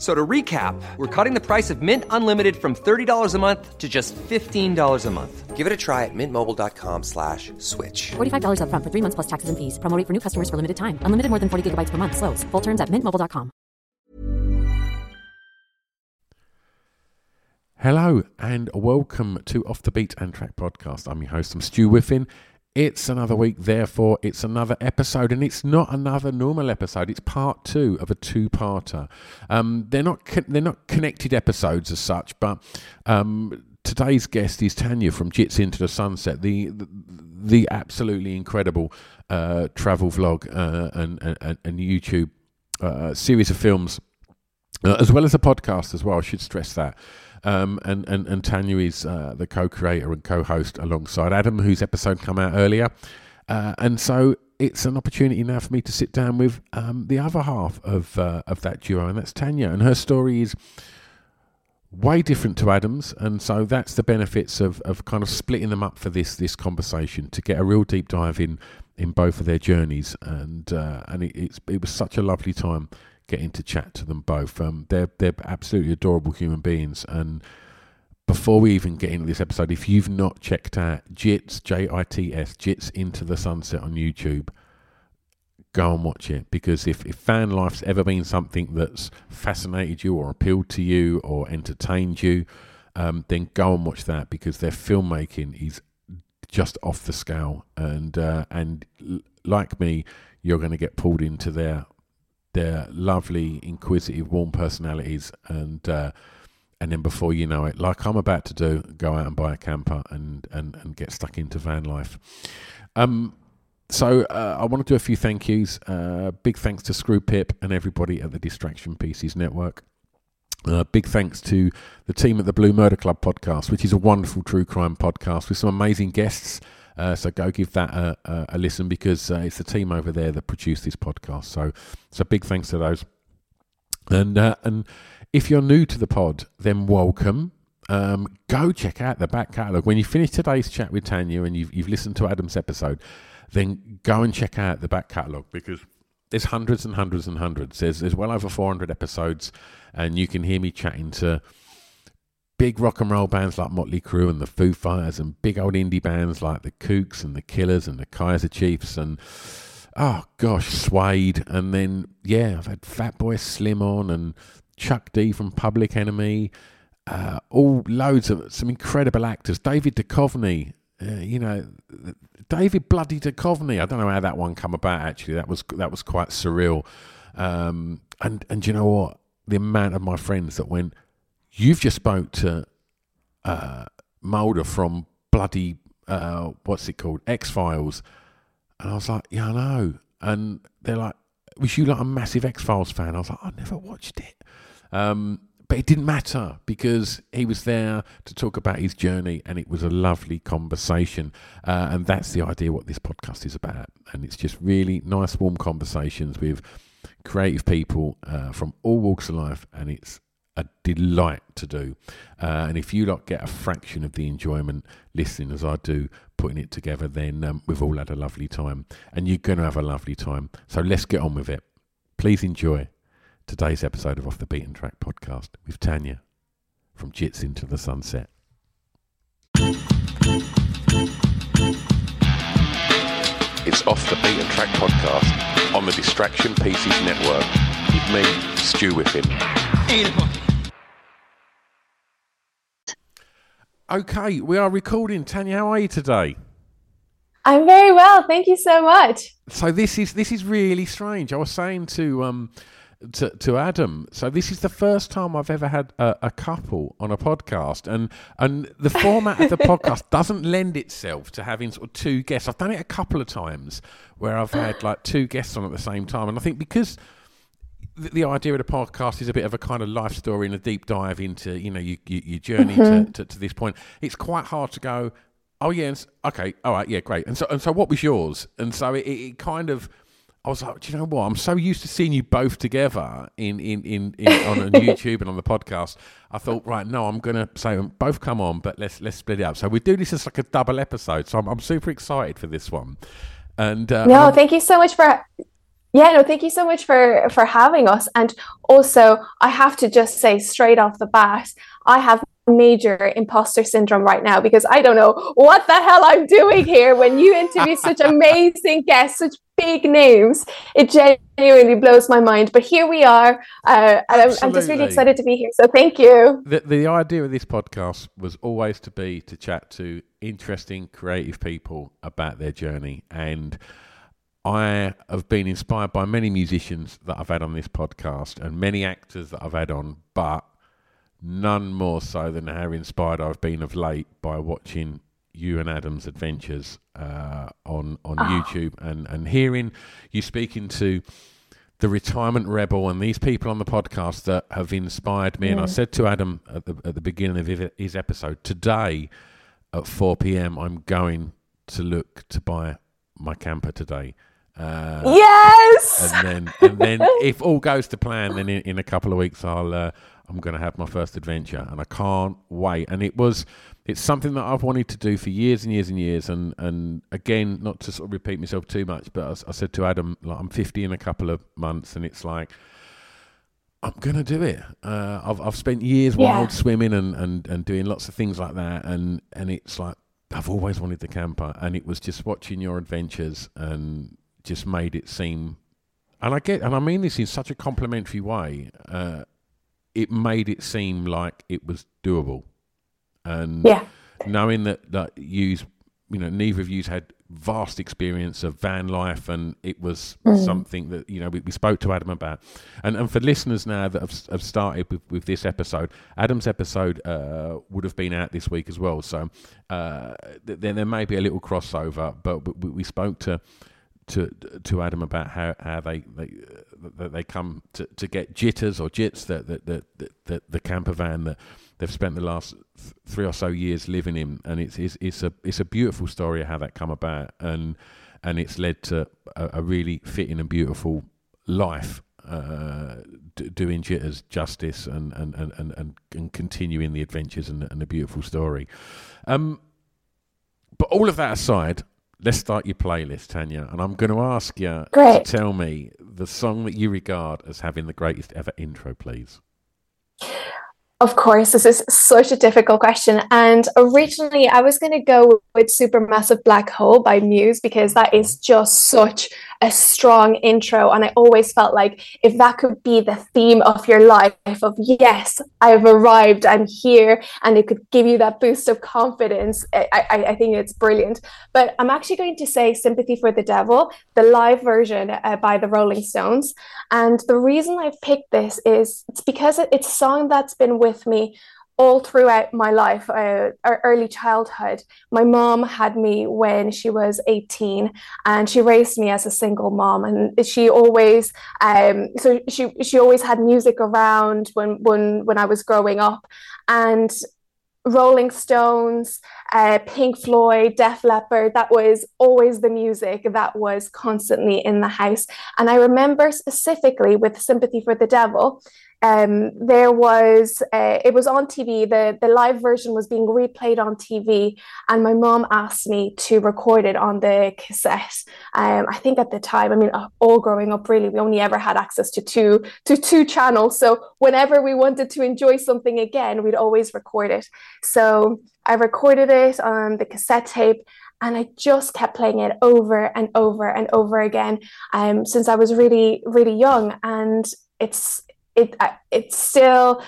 So to recap, we're cutting the price of Mint Unlimited from $30 a month to just $15 a month. Give it a try at mintmobile.com slash switch. $45 upfront for three months plus taxes and fees. Promoting for new customers for limited time. Unlimited more than 40 gigabytes per month. Slows. Full terms at mintmobile.com. Hello and welcome to Off the Beat and Track podcast. I'm your host, I'm Stu Whiffen. It's another week, therefore, it's another episode, and it's not another normal episode. It's part two of a two-parter. Um, they're not they're not connected episodes as such, but um, today's guest is Tania from Jits into the Sunset, the the, the absolutely incredible uh, travel vlog uh, and, and and YouTube uh, series of films, uh, as well as a podcast as well. I should stress that. Um, and, and, and Tania is uh, the co creator and co host alongside Adam, whose episode come out earlier. Uh, and so it's an opportunity now for me to sit down with um, the other half of, uh, of that duo, and that's Tania. And her story is way different to Adam's, and so that's the benefits of, of kind of splitting them up for this this conversation to get a real deep dive in in both of their journeys, and uh, and it, it's it was such a lovely time getting to chat to them both. Um, they're they're absolutely adorable human beings, and before we even get into this episode, if you've not checked out Jits J I T S Jits into the Sunset on YouTube, go and watch it. Because if, if van life's ever been something that's fascinated you or appealed to you or entertained you, um, then go and watch that because their filmmaking is just off the scale. And uh, and like me, you're going to get pulled into their their lovely, inquisitive, warm personalities, and uh, and then before you know it, like I'm about to do, go out and buy a camper and and, and get stuck into van life. Um, so uh, I want to do a few thank yous. Uh, big thanks to Scroobius Pip and everybody at the Distraction Pieces Network. Uh, big thanks to the team at the Blue Murder Club podcast, which is a wonderful true crime podcast with some amazing guests. Uh, so go give that a, a, a listen because uh, it's the team over there that produced this podcast. So, so big thanks to those. And uh, and if you're new to the pod, then welcome. Um, go check out the back catalogue. When you finish today's chat with Tania and you've, you've listened to Adam's episode, then go and check out the back catalogue because there's hundreds and hundreds and hundreds. There's, there's well over 400 episodes, and you can hear me chatting to big rock and roll bands like Motley Crue and the Foo Fighters, and big old indie bands like the Kooks and the Killers and the Kaiser Chiefs, and oh gosh, Suede. And then, yeah, I've had Fatboy Slim on and Chuck D from Public Enemy. Uh, all loads of some incredible actors. David Duchovny, uh, you know, David Bloody Duchovny. I don't know how that one come about. Actually, that was that was quite surreal. Um, and and you know what? The amount of my friends that went, you've just spoke to uh, Mulder from bloody uh, what's it called X Files, and I was like, yeah, I know. And they're like, was you like a massive X Files fan? I was like, I never watched it. Um, but it didn't matter because he was there to talk about his journey and it was a lovely conversation. Uh, and that's the idea what this podcast is about. And it's just really nice, warm conversations with creative people uh, from all walks of life. And it's a delight to do. Uh, and if you lot get a fraction of the enjoyment listening as I do putting it together, then um, we've all had a lovely time. And you're going to have a lovely time. So let's get on with it. Please enjoy today's episode of Off the Beat and Track podcast with Tania from Jits into the Sunset. It's Off the Beat and Track podcast on the Distraction Pieces Network with me, Stu Whiffen. Okay, we are recording. Tania, how are you today? I'm very well, thank you so much. So this is this is really strange. I was saying to um to, to Adam. So this is the first time I've ever had a, a couple on a podcast, and and the format of the podcast doesn't lend itself to having sort of two guests. I've done it a couple of times where I've had like two guests on at the same time, and I think because the, idea of the podcast is a bit of a kind of life story and a deep dive into you know you, you, your journey mm-hmm. to, to, to this point. It's quite hard to go. Oh yeah, okay, all right, yeah, great. And so and so, what was yours? And so it, it kind of I was like, do you know what? I'm so used to seeing you both together in, in, in, in on YouTube and on the podcast. I thought, right, no, I'm going to say both come on, but let's let's split it up. So we do this as like a double episode. So I'm, I'm super excited for this one. And uh, no, and thank you so much for yeah, no, thank you so much for for having us. And also, I have to just say straight off the bat, I have major imposter syndrome right now because I don't know what the hell I'm doing here when you interview such amazing guests, such big names. It genuinely blows my mind. But here we are. Uh, and I'm, I'm, just really excited to be here. So thank you. The, the idea of this podcast was always to be to chat to interesting, creative people about their journey. And I have been inspired by many musicians that I've had on this podcast and many actors that I've had on, but none more so than how inspired I've been of late by watching you and Adam's adventures uh, on on oh. YouTube and and hearing you speaking to the retirement rebel and these people on the podcast that have inspired me. Yeah. And I said to Adam at the, at the beginning of his episode today at 4 p.m. I'm going to look to buy my camper today. Uh, yes. And then, and then, if all goes to plan, then in, in a couple of weeks, I'll uh, I'm going to have my first adventure, and I can't wait. And it was, it's something that I've wanted to do for years and years and years. And and again, not to sort of repeat myself too much, but I, I said to Adam, like, I'm 50 in a couple of months, and it's like. I'm gonna do it. Uh, I've I've spent years yeah. wild swimming and, and, and doing lots of things like that, and, and it's like I've always wanted the camper, and it was just watching your adventures and just made it seem. And I get, and I mean this in such a complimentary way. Uh, it made it seem like it was doable. And yeah. knowing that that you you know neither of you had vast experience of van life and it was mm. something that you know we, we, spoke to adam about and and for listeners now that have, have started with, with this episode adam's episode uh, would have been out this week as well so uh, then there may be a little crossover but we, we spoke to to to Adam about how, how they they they come to, to get jitters or jits that that, that, that, the camper van that they've spent the last three or so years living in, and it's, it's it's a it's a beautiful story of how that come about, and and it's led to a, a really fitting and beautiful life. Uh, d- doing jitters justice and and, and, and, and continuing the adventures and, and the beautiful story. Um, but all of that aside, let's start your playlist, Tania. And I'm going to ask you Great. to tell me the song that you regard as having the greatest ever intro, please. Of course, this is such a difficult question. And originally, I was going to go with Supermassive Black Hole by Muse because that is just such a strong intro. And I always felt like if that could be the theme of your life of, yes, I've arrived, I'm here, and it could give you that boost of confidence, I, I, I think it's brilliant. But I'm actually going to say Sympathy for the Devil, the live version uh, by the Rolling Stones. And the reason I've picked this is it's because it's a song that's been with with me all throughout my life, uh, early childhood. My mom had me when she was 18 and she raised me as a single mom. And she always, um, so she, she always had music around when, when, when I was growing up. And Rolling Stones, uh, Pink Floyd, Def Leppard, that was always the music that was constantly in the house. And I remember specifically with Sympathy for the Devil, um, there was uh, it was on TV. the The live version was being replayed on TV, and my mom asked me to record it on the cassette. Um, I think at the time, I mean, uh, all growing up, really, we only ever had access to two to two channels. So whenever we wanted to enjoy something again, we'd always record it. So I recorded it on the cassette tape, and I just kept playing it over and over and over again um, since I was really, really young. And it's it it's still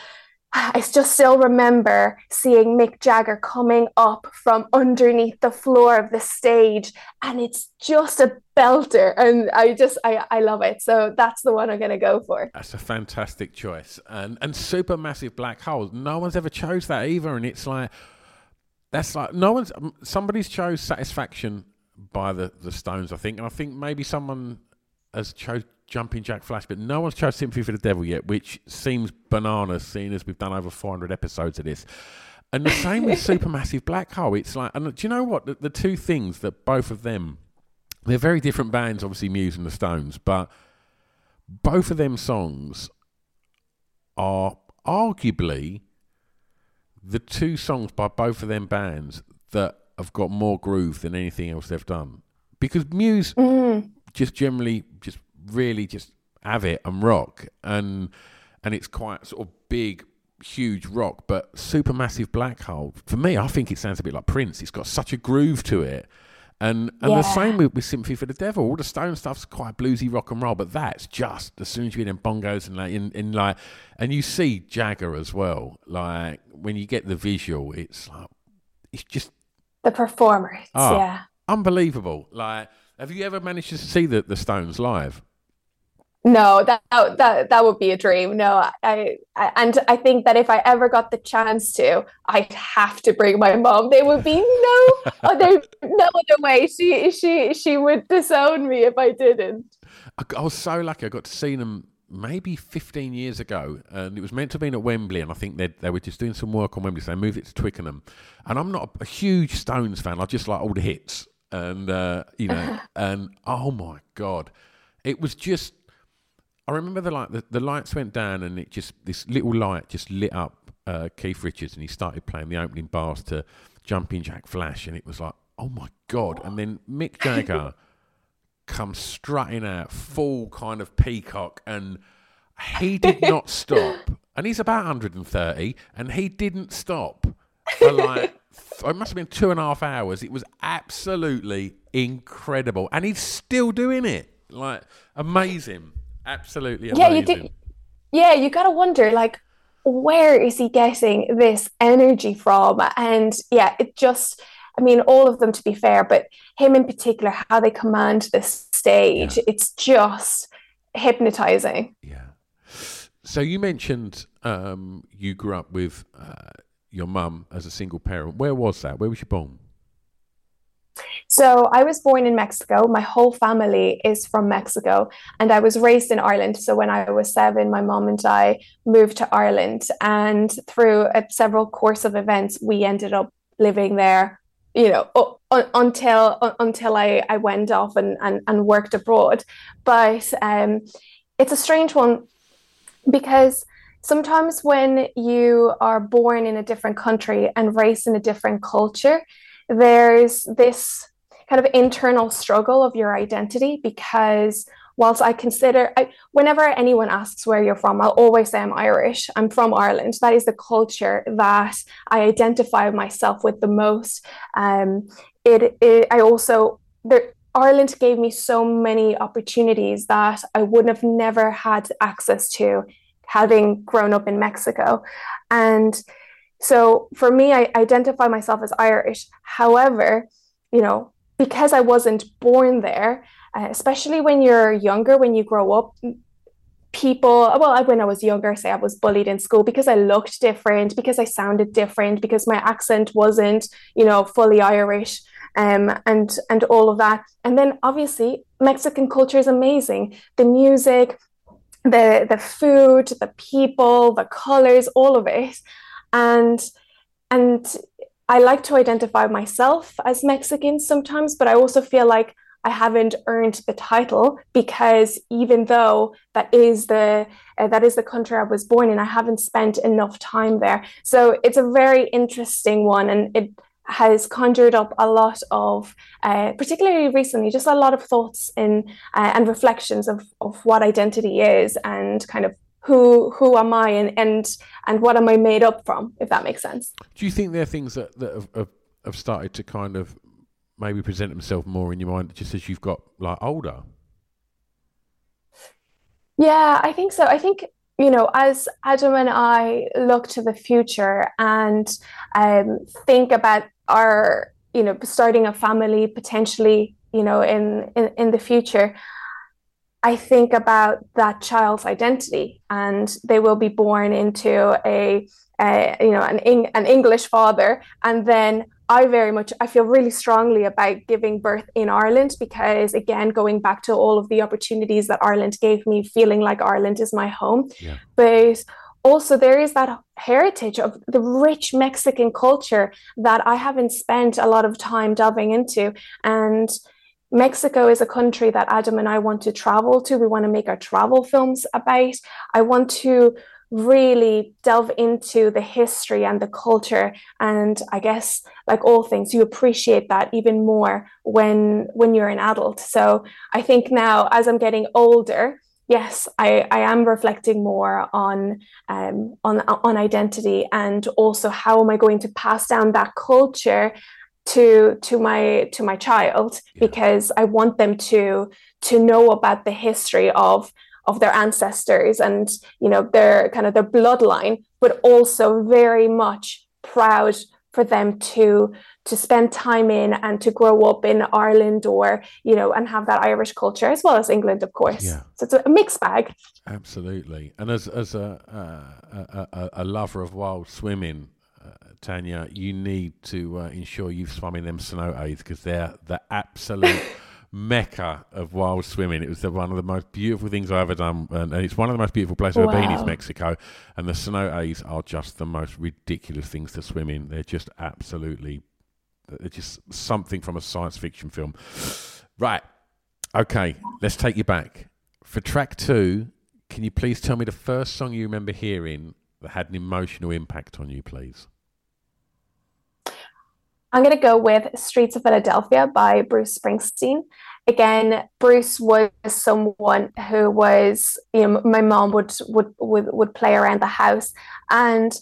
I just still remember seeing Mick Jagger coming up from underneath the floor of the stage, and it's just a belter, and I just I, I love it. So that's the one I'm going to go for. That's a fantastic choice, and and super massive black holes. No one's ever chose that either, and it's like that's like no one's somebody's chose Satisfaction by the the Stones, I think, and I think maybe someone has chose Jumping Jack Flash, but no one's chose Sympathy for the Devil yet, which seems bananas, seeing as we've done over 400 episodes of this. And the same with Supermassive Black Hole. It's like, and do you know what? The, the, two things that both of them, they're very different bands, obviously Muse and the Stones, but both of them songs are arguably the two songs by both of them bands that have got more groove than anything else they've done. Because Muse mm. Just generally just really just have it and rock, and and it's quite sort of big, huge rock, but super massive black hole. For me, I think it sounds a bit like Prince. It's got such a groove to it. And and yeah. the same with, with Sympathy for the Devil. All the Stone stuff's quite bluesy rock and roll, but that's just as soon as you get in bongos and like in, in like and you see Jagger as well. Like when you get the visual, it's like it's just the performance. Oh, yeah, unbelievable. Like, have you ever managed to see the the Stones live? no that that that would be a dream. No I, I, and i think that if i ever got the chance to i'd have to bring my mom. There would be no other no other way. She she she would disown me if i didn't. I, I was so lucky. I got to see them maybe 15 years ago and it was meant to be at wembley and i think they, they were just doing some work on wembley so they moved it to twickenham. And i'm not a, a huge stones fan. I just like all the hits and uh, you know and oh my god it was just I remember the light. The, the, lights went down, and it just this little light just lit up uh, Keith Richards, and he started playing the opening bars to "Jumping Jack Flash," and it was like, oh my god! And then Mick Jagger comes strutting out, full kind of peacock, and he did not stop. And he's about 130, and he didn't stop for like. It must have been two and a half hours. It was absolutely incredible, and he's still doing it. Like amazing. Absolutely amazing. Yeah, you do. Yeah, you got to wonder like where is he getting this energy from? And yeah, it just I mean, all of them to be fair, but him in particular, how they command the stage, yeah. it's just hypnotizing. Yeah. So you mentioned um, you grew up with uh, your mum as a single parent. Where was that? Where was you born? So I was born in Mexico. My whole family is from Mexico, and I was raised in Ireland. So when I was seven, my mom and I moved to Ireland, and through a several course of events, we ended up living there. You know, until until I, I went off and, and, and worked abroad. But um, it's a strange one because sometimes when you are born in a different country and raised in a different culture, there's this kind of internal struggle of your identity because whilst I consider, I, whenever anyone asks where you're from, I'll always say I'm Irish. I'm from Ireland. That is the culture that I identify myself with the most. Um, it, it, I also, there, Ireland gave me so many opportunities that I would have never had access to having grown up in Mexico. And so for me, I identify myself as Irish. However, you know, because I wasn't born there, uh, especially when you're younger, when you grow up, people, well, when I was younger, say I was bullied in school because I looked different, because I sounded different, because my accent wasn't, you know, fully Irish. Um, and and all of that, and then obviously Mexican culture is amazing. The music, the the food, the people, the colors, all of it and and I like to identify myself as Mexican sometimes, but I also feel like I haven't earned the title because even though that is the uh, that is the country I was born in, I haven't spent enough time there. So it's a very interesting one, and it has conjured up a lot of, uh, particularly recently, just a lot of thoughts in uh, and reflections of of what identity is and kind of who who am I and and and what am I made up from, if that makes sense. Do you think there are things that that have, have, have started to kind of maybe present themselves more in your mind just as you've got like older? Yeah, I think so. I think you know, as Adam and I look to the future and um, think about our, you know, starting a family potentially, you know, in, in, in the future, I think about that child's identity, and they will be born into a, a you know, an, an English father, and then I very much I feel really strongly about giving birth in Ireland because again going back to all of the opportunities that Ireland gave me feeling like Ireland is my home yeah. but also there is that heritage of the rich Mexican culture that I haven't spent a lot of time delving into and Mexico is a country that Adam and I want to travel to. We want to make our travel films about. I want to really delve into the history and the culture and i guess like all things you appreciate that even more when when you're an adult so i think now as i'm getting older yes i i am reflecting more on um on on identity and also how am i going to pass down that culture to to my to my child yeah. because i want them to to know about the history of of their ancestors and you know their kind of their bloodline but also very much proud for them to to spend time in and to grow up in Ireland or you know and have that Irish culture as well as England of course. Yeah. so it's a mixed bag. Absolutely. And as as a a, a, a lover of wild swimming uh, Tania you need to uh, ensure you've swum in them cenotes because they're the absolute mecca of wild swimming. It was the, one of the most beautiful things I've ever done, and, and it's one of the most beautiful places wow. I've been is Mexico. And the cenotes are just the most ridiculous things to swim in. They're just absolutely, they're just something from a science fiction film. Right, okay, let's take you back for track two. Can you please tell me the first song you remember hearing that had an emotional impact on you, please? I'm going to go with Streets of Philadelphia by Bruce Springsteen. Again, Bruce was someone who was, you know, my mom would would would, would play around the house, and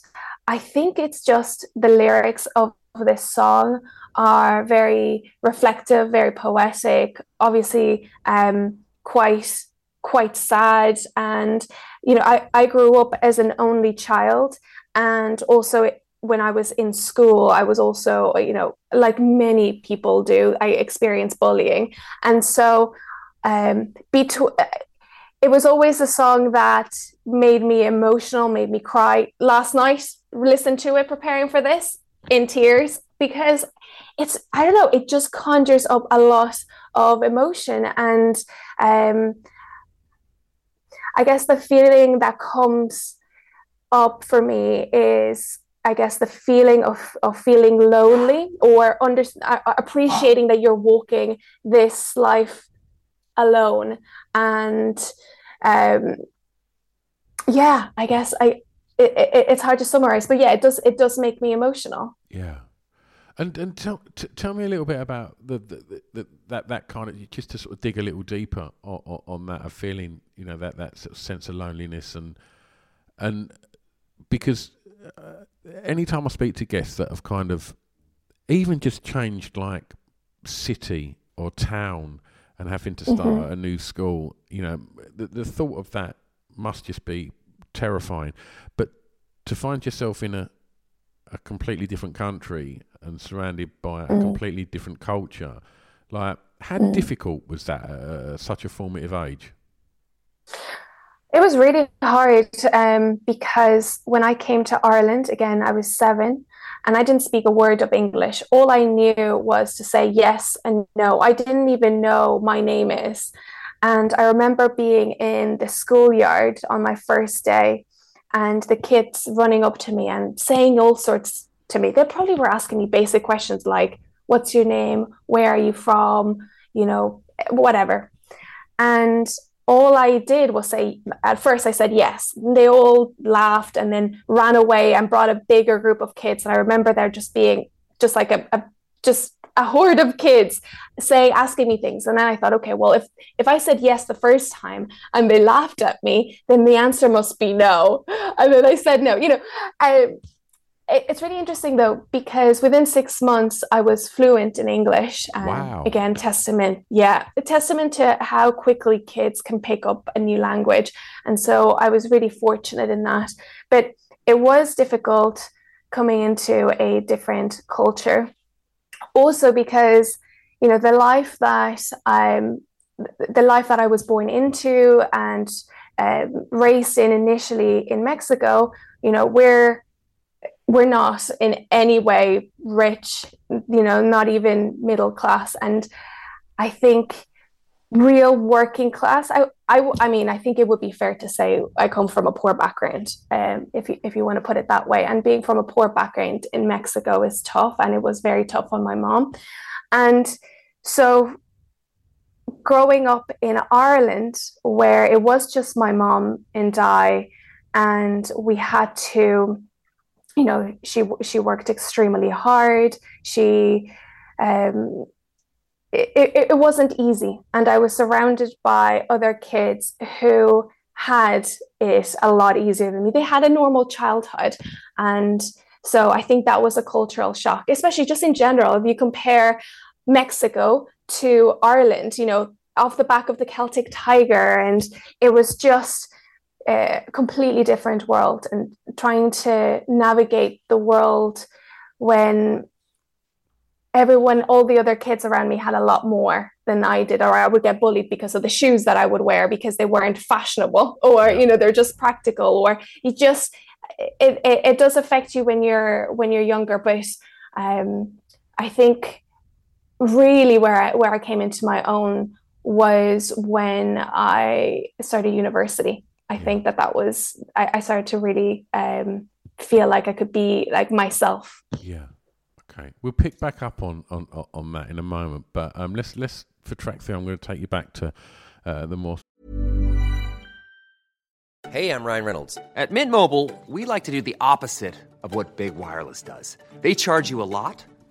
I think it's just the lyrics of this song are very reflective, very poetic. Obviously, um, quite quite sad, and you know, I I grew up as an only child, and also when I was in school, I was also, you know, like many people do, I experienced bullying. And so, um, between, it was always a song that made me emotional, made me cry. Last night, listened to it preparing for this in tears because it's, I don't know, it just conjures up a lot of emotion. And um, I guess the feeling that comes up for me is I guess the feeling of of feeling lonely or under, uh, appreciating that you're walking this life alone. And um yeah I guess I it, it, it's hard to summarize but yeah it does it does make me emotional. Yeah. And and tell t- tell me a little bit about the, the, the, that that kind of just to sort of dig a little deeper on, on, on that of feeling you know that that sort of sense of loneliness and and because uh, anytime I speak to guests that have kind of even just changed like city or town and having to start mm-hmm. a new school, you know, the, the thought of that must just be terrifying. But to find yourself in a a completely different country and surrounded by a mm. completely different culture, like how mm. difficult was that at such a formative age? It was really hard um, because when I came to Ireland, again, I was seven and I didn't speak a word of English. All I knew was to say yes and no. I didn't even know my name is. And I remember being in the schoolyard on my first day and the kids running up to me and saying all sorts to me. They probably were asking me basic questions like, What's your name? Where are you from? You know, whatever. And all I did was say, at first I said yes. They all laughed and then ran away and brought a bigger group of kids. And I remember there just being just like a, a just a horde of kids saying asking me things and then i thought okay well if if i said yes the first time and they laughed at me then the answer must be no and then i said no you know I, it's really interesting though because within six months I was fluent in English. And wow! Again, testament, yeah, a testament to how quickly kids can pick up a new language, and so I was really fortunate in that. But it was difficult coming into a different culture, also because you know the life that I'm, the life that I was born into and um, raised in initially in Mexico. You know, we're we're not in any way rich, you know, not even middle class. And I think real working class, I, I, I mean, I think it would be fair to say I come from a poor background, um, if you, if you want to put it that way. And being from a poor background in Mexico is tough, and it was very tough on my mom. And so growing up in Ireland, where it was just my mom and I, and we had to you know she she worked extremely hard. She um it, it, it wasn't easy. And i was surrounded by other kids who had it a lot easier than me. They had a normal childhood. And so i think that was a cultural shock especially just in general. If you compare mexico to ireland you know off the back of the celtic tiger and it was just a completely different world and trying to navigate the world when everyone all the other kids around me had a lot more than I did or I would get bullied because of the shoes that I would wear because they weren't fashionable or you know they're just practical or you just it, it, it does affect you when you're when you're younger. But um I think really where I where I came into my own was when I started university I yeah. think that that was I, I started to really um, feel like I could be like myself. Yeah. Okay. We'll pick back up on on, on that in a moment, but um, let's let's for track three. I'm going to take you back to uh, the more. Hey, I'm Ryan Reynolds. At Mint Mobile, we like to do the opposite of what big wireless does. They charge you a lot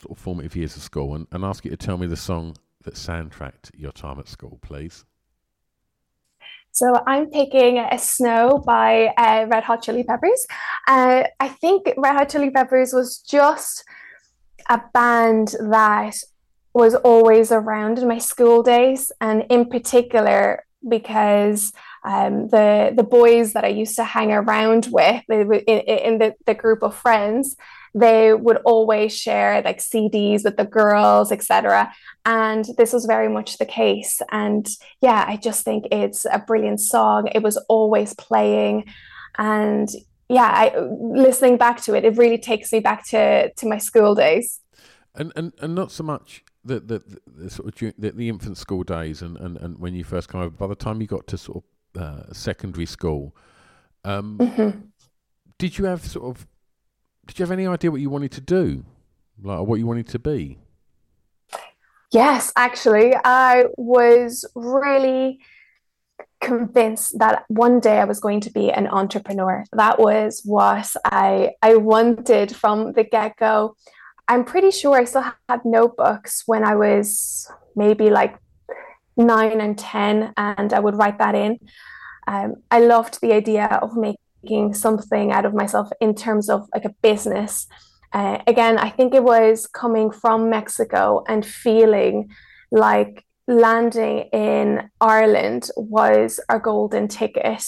sort of formative years of school and, and ask you to tell me the song that soundtracked your time at school, please. So I'm picking a Snow by uh, Red Hot Chili Peppers. Uh, I think Red Hot Chili Peppers was just a band that was always around in my school days, and in particular because um, the the boys that I used to hang around with in, in the, the group of friends they would always share like CDs with the girls, etc. And this was very much the case. And yeah, I just think it's a brilliant song. It was always playing, and yeah, I, listening back to it, it really takes me back to to my school days. And and, and not so much the the, the sort of the, the, infant school days and, and, and when you first came over. By the time you got to sort of uh, secondary school, um, mm-hmm. did you have sort of did you have any idea what you wanted to do, like what you wanted to be? Yes, actually, I was really convinced that one day I was going to be an entrepreneur. That was what I I wanted from the get go. I'm pretty sure I still had notebooks when I was maybe like nine and 10, and I would write that in. Um, I loved the idea of making something out of myself in terms of like a business. Uh, again, I think it was coming from Mexico and feeling like landing in Ireland was a golden ticket.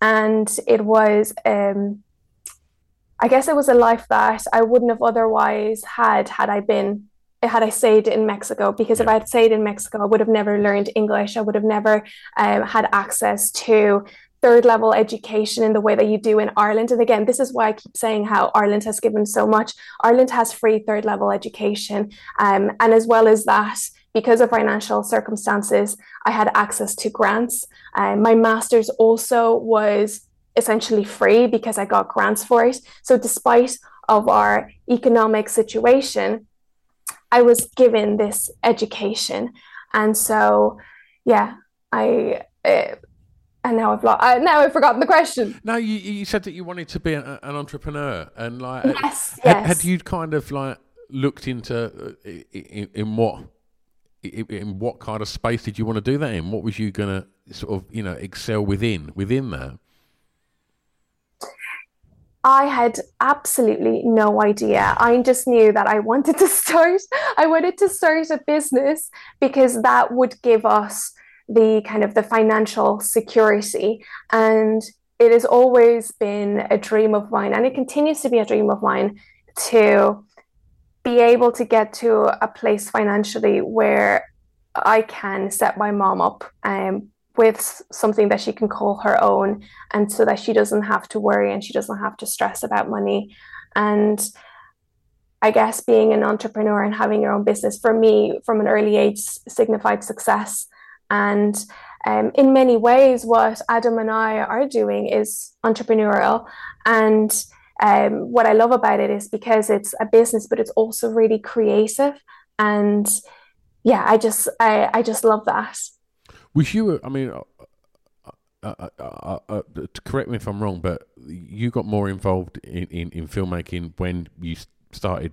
And it was, um, I guess it was a life that I wouldn't have otherwise had had I been had I stayed in Mexico because if I had stayed in Mexico, I would have never learned English. I would have never um, had access to third level education in the way that you do in Ireland. And again, this is why I keep saying how Ireland has given so much. Ireland has free third level education. Um, and as well as that, because of financial circumstances, I had access to grants. Um, my master's also was essentially free because I got grants for it. So despite of our economic situation, I was given this education, and so yeah, I. Uh, and now I've uh, now I've forgotten the question. No, you, you said that you wanted to be a, an entrepreneur, and like, yes, had, yes. had you kind of like looked into uh, in, in what in what kind of space did you want to do that in? What was you going to sort of you know excel within within that? I had absolutely no idea. I just knew that I wanted to start. I wanted to start a business because that would give us the kind of the financial security. And it has always been a dream of mine, and it continues to be a dream of mine to be able to get to a place financially where I can set my mom up um, with something that she can call her own and so that she doesn't have to worry and she doesn't have to stress about money and i guess being an entrepreneur and having your own business for me from an early age signified success and um, in many ways what adam and i are doing is entrepreneurial and um, what i love about it is because it's a business but it's also really creative and yeah i just i, I just love that was you? I mean, uh, uh, uh, uh, correct me if I'm wrong, but you got more involved in, in, in filmmaking when you started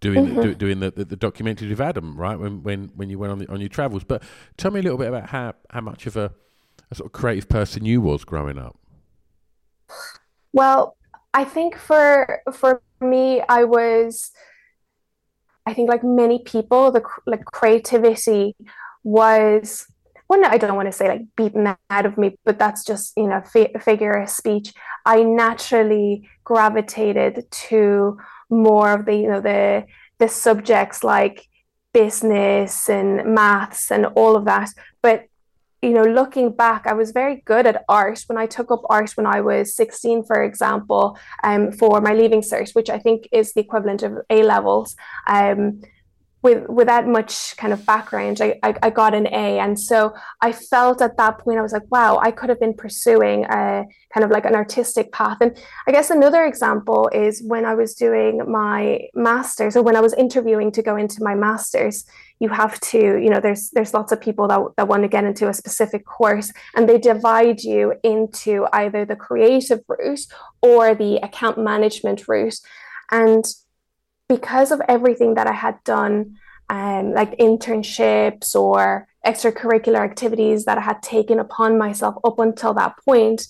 doing mm-hmm. the, doing the, the, the documentary with Adam, right? When when when you went on the, on your travels. But tell me a little bit about how how much of a, a sort of creative person you was growing up. Well, I think for for me, I was. I think like many people, the like creativity was well, no, I don't want to say like beaten out of me, but that's just, you know, fi- figure of speech. I naturally gravitated to more of the, you know, the, the subjects like business and maths and all of that. But, you know, looking back, I was very good at art when I took up art when I was 16, for example, um, for my leaving cert, which I think is the equivalent of A levels. Um, with without much kind of background I, I, I got an a. And so i felt at that point i was like wow i could have been pursuing a kind of like an artistic path. And i guess another example is when i was doing my masters or when i was interviewing to go into my masters you have to you know there's there's lots of people that, that want to get into a specific course and they divide you into either the creative route or the account management route. And because of everything that I had done, um, like internships or extracurricular activities that I had taken upon myself up until that point,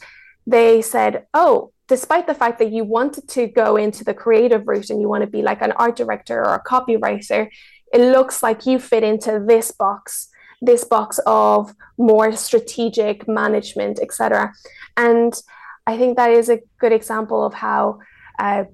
they said, Oh, despite the fact that you wanted to go into the creative route and you want to be like an art director or a copywriter, it looks like you fit into this box this box of more strategic management etc and i think that is a good example of how uh,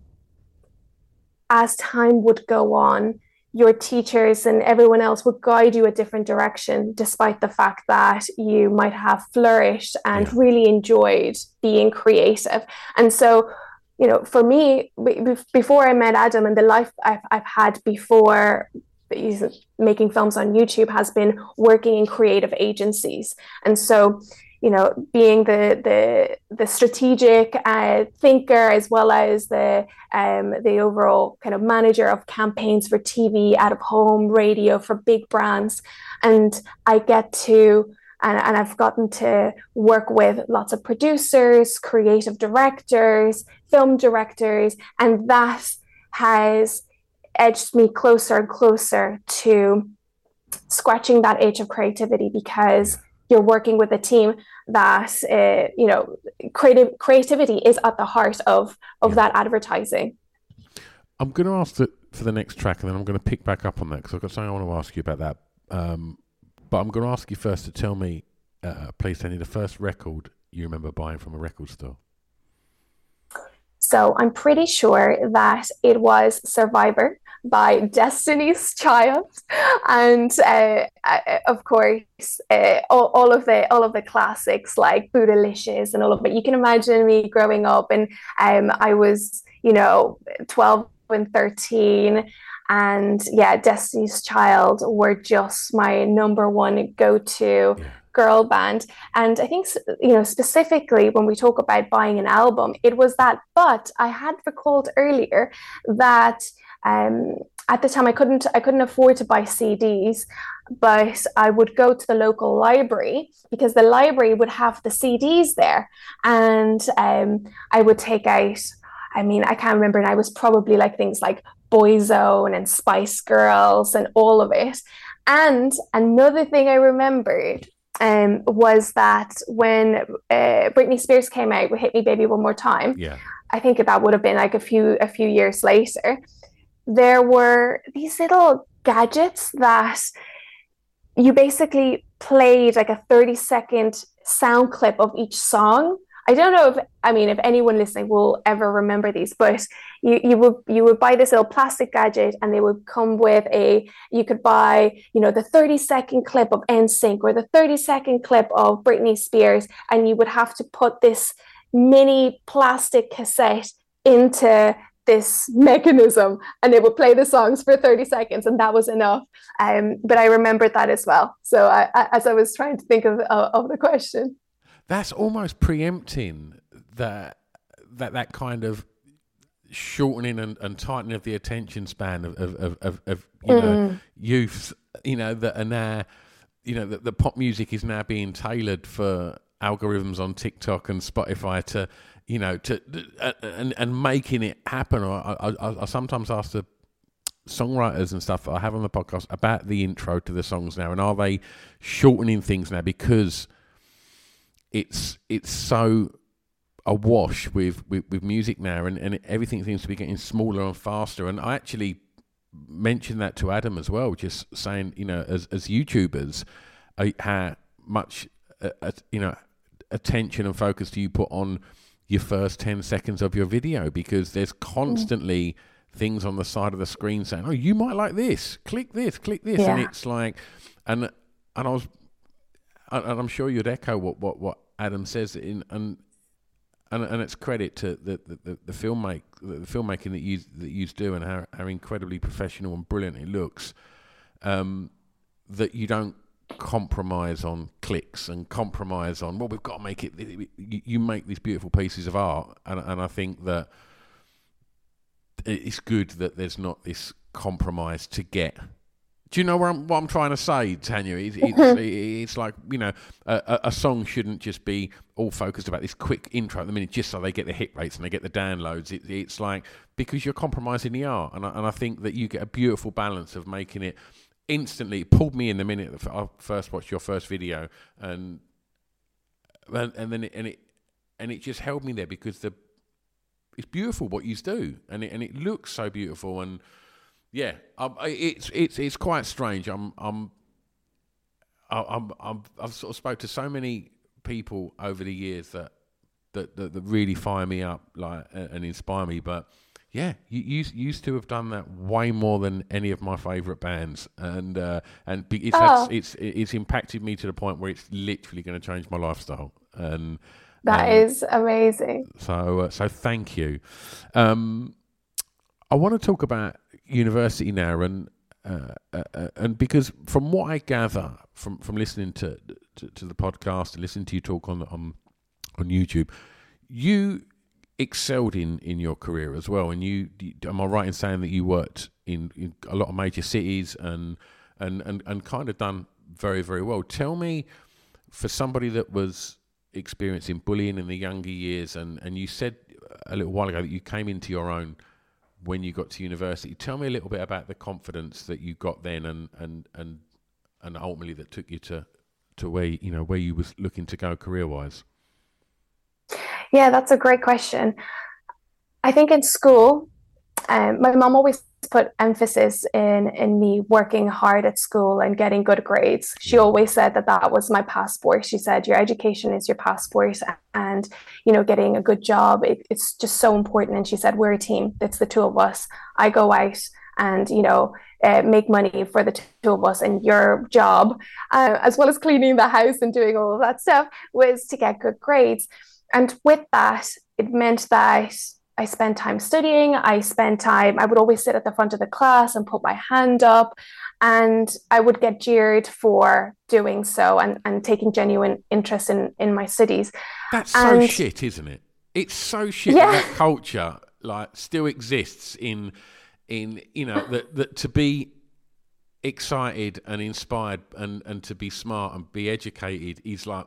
as time would go on, your teachers and everyone else would guide you a different direction, despite the fact that you might have flourished and yeah. really enjoyed being creative. And so, you know, for me, before I met Adam and the life I've, I've had before making films on YouTube has been working in creative agencies. And so, you know, being the the the strategic uh, thinker as well as the um, the overall kind of manager of campaigns for TV, out of home, radio for big brands, and I get to and, and I've gotten to work with lots of producers, creative directors, film directors, and that has edged me closer and closer to scratching that itch of creativity because you're working with a team that uh, you know creative creativity is at the heart of of yeah. that advertising. I'm going to ask the, for the next track and then i'm going to pick back up on that because i've got something i want to ask you about that. Um, but i'm going to ask you first to tell me uh, please tell me the first record you remember buying from a record store. So i'm pretty sure that it was survivor by Destiny's Child, and uh, uh, of course uh, all, all, of the all of the classics like Bootylicious and all of it. You can imagine me growing up, and um, I was you know twelve and thirteen, and yeah, Destiny's Child were just my number one go to. Yeah girl band. And I think, you know, specifically when we talk about buying an album, it was that. But I had recalled earlier that um, at the time I couldn't I couldn't afford to buy CDs, but I would go to the local library because the library would have the CDs there, and um, I would take out. I mean, I can't remember, and I was probably like things like Boyzone and Spice Girls and all of it. And another thing I remembered um, was that when uh, Britney Spears came out with "Hit Me, Baby, One More Time," yeah, I think that would have been like a few a few years later there were these little gadgets that you basically played like a 30 second sound clip of each song. I don't know if I mean if anyone listening will ever remember these, but you, you would you would buy this little plastic gadget and they would come with a you could buy, you know, the 30 second clip of NSYNC or the 30 second clip of Britney Spears, and you would have to put this mini plastic cassette into this mechanism and they would play the songs for 30 seconds and that was enough. Um, but i remembered that as well. So I, I, as i was trying to think of, uh, of the question. That's almost preempting that that that kind of shortening and, and tightening of the attention span of of, of, of you mm. know youths you know that are now you know that the pop music is now being tailored for algorithms on tiktok and spotify to you know, to and and making it happen. I, I, I sometimes ask the songwriters and stuff that I have on the podcast about the intro to the songs now, and are they shortening things now because it's it's so awash with, with, with music now, and, and everything seems to be getting smaller and faster. And I actually mentioned that to Adam as well, just saying, you know, as as YouTubers, uh, how much uh, uh, you know attention and focus do you put on your first 10 seconds of your video because there's constantly mm. things on the side of the screen saying, oh, you might like this, click this, click this. Yeah. And it's like, and, and I was, and I'm sure you'd echo what, what, what Adam says in, and, and, and it's credit to the, the, the, the filmmake, the, the filmmaking that you, that you do and how, how incredibly professional and brilliant it looks. Um, that you don't compromise on clicks and compromise on well we've got to make it you make these beautiful pieces of art and, and i think that it's good that there's not this compromise to get do you know what I'm, what I'm trying to say, Tania? It's, it's, mm-hmm. it's like, you know, a, a, song shouldn't just be all focused about this quick intro at the minute just so they get the hit rates and they get the downloads. It, it's like, because you're compromising the art. And I, and I think that you get a beautiful balance of making it instantly pulled me in the minute I first watched your first video, and and, and then it, and it and it just held me there because the it's beautiful what you do, and it and it looks so beautiful, and yeah, um, it's it's it's quite strange. I'm I'm I'm, I'm I've sort of spoke to so many people over the years that that that, that really fire me up like and inspire me, but yeah, you, you used to have done that way more than any of my favourite bands, and uh, and it's, oh. it's it's impacted me to the point where it's literally going to change my lifestyle. And that um, is amazing. So uh, so thank you. Um, I want to talk about university now, and uh, uh, uh, and because from what I gather from from listening to, to, to the podcast and listening to you talk on on on YouTube, you excelled in in your career as well. And you, am I right in saying that you worked in, in a lot of major cities and and and and kind of done very very well? Tell me, for somebody that was experiencing bullying in the younger years, and and you said a little while ago that you came into your own when you got to university. Tell me a little bit about the confidence that you got then, and and and and ultimately that took you to to where you know where you was looking to go career wise. Yeah, that's a great question. I think in school, um, my mom always put emphasis in in me working hard at school and getting good grades. She always said that that was my passport. She said your education is your passport, and you know getting a good job it, it's just so important. And she said we're a team. It's the two of us. I go out and you know uh, make money for the two of us and your job uh, as well as cleaning the house and doing all of that stuff was to get good grades and with that it meant that I spent time studying. I spent time, I would always sit at the front of the class and put my hand up, and I would get jeered for doing so and, and taking genuine interest in, in my studies. That's and, so shit, isn't it? It's so shit Yeah. that, that culture like still exists in in you know that that to be excited and inspired and and to be smart and be educated is like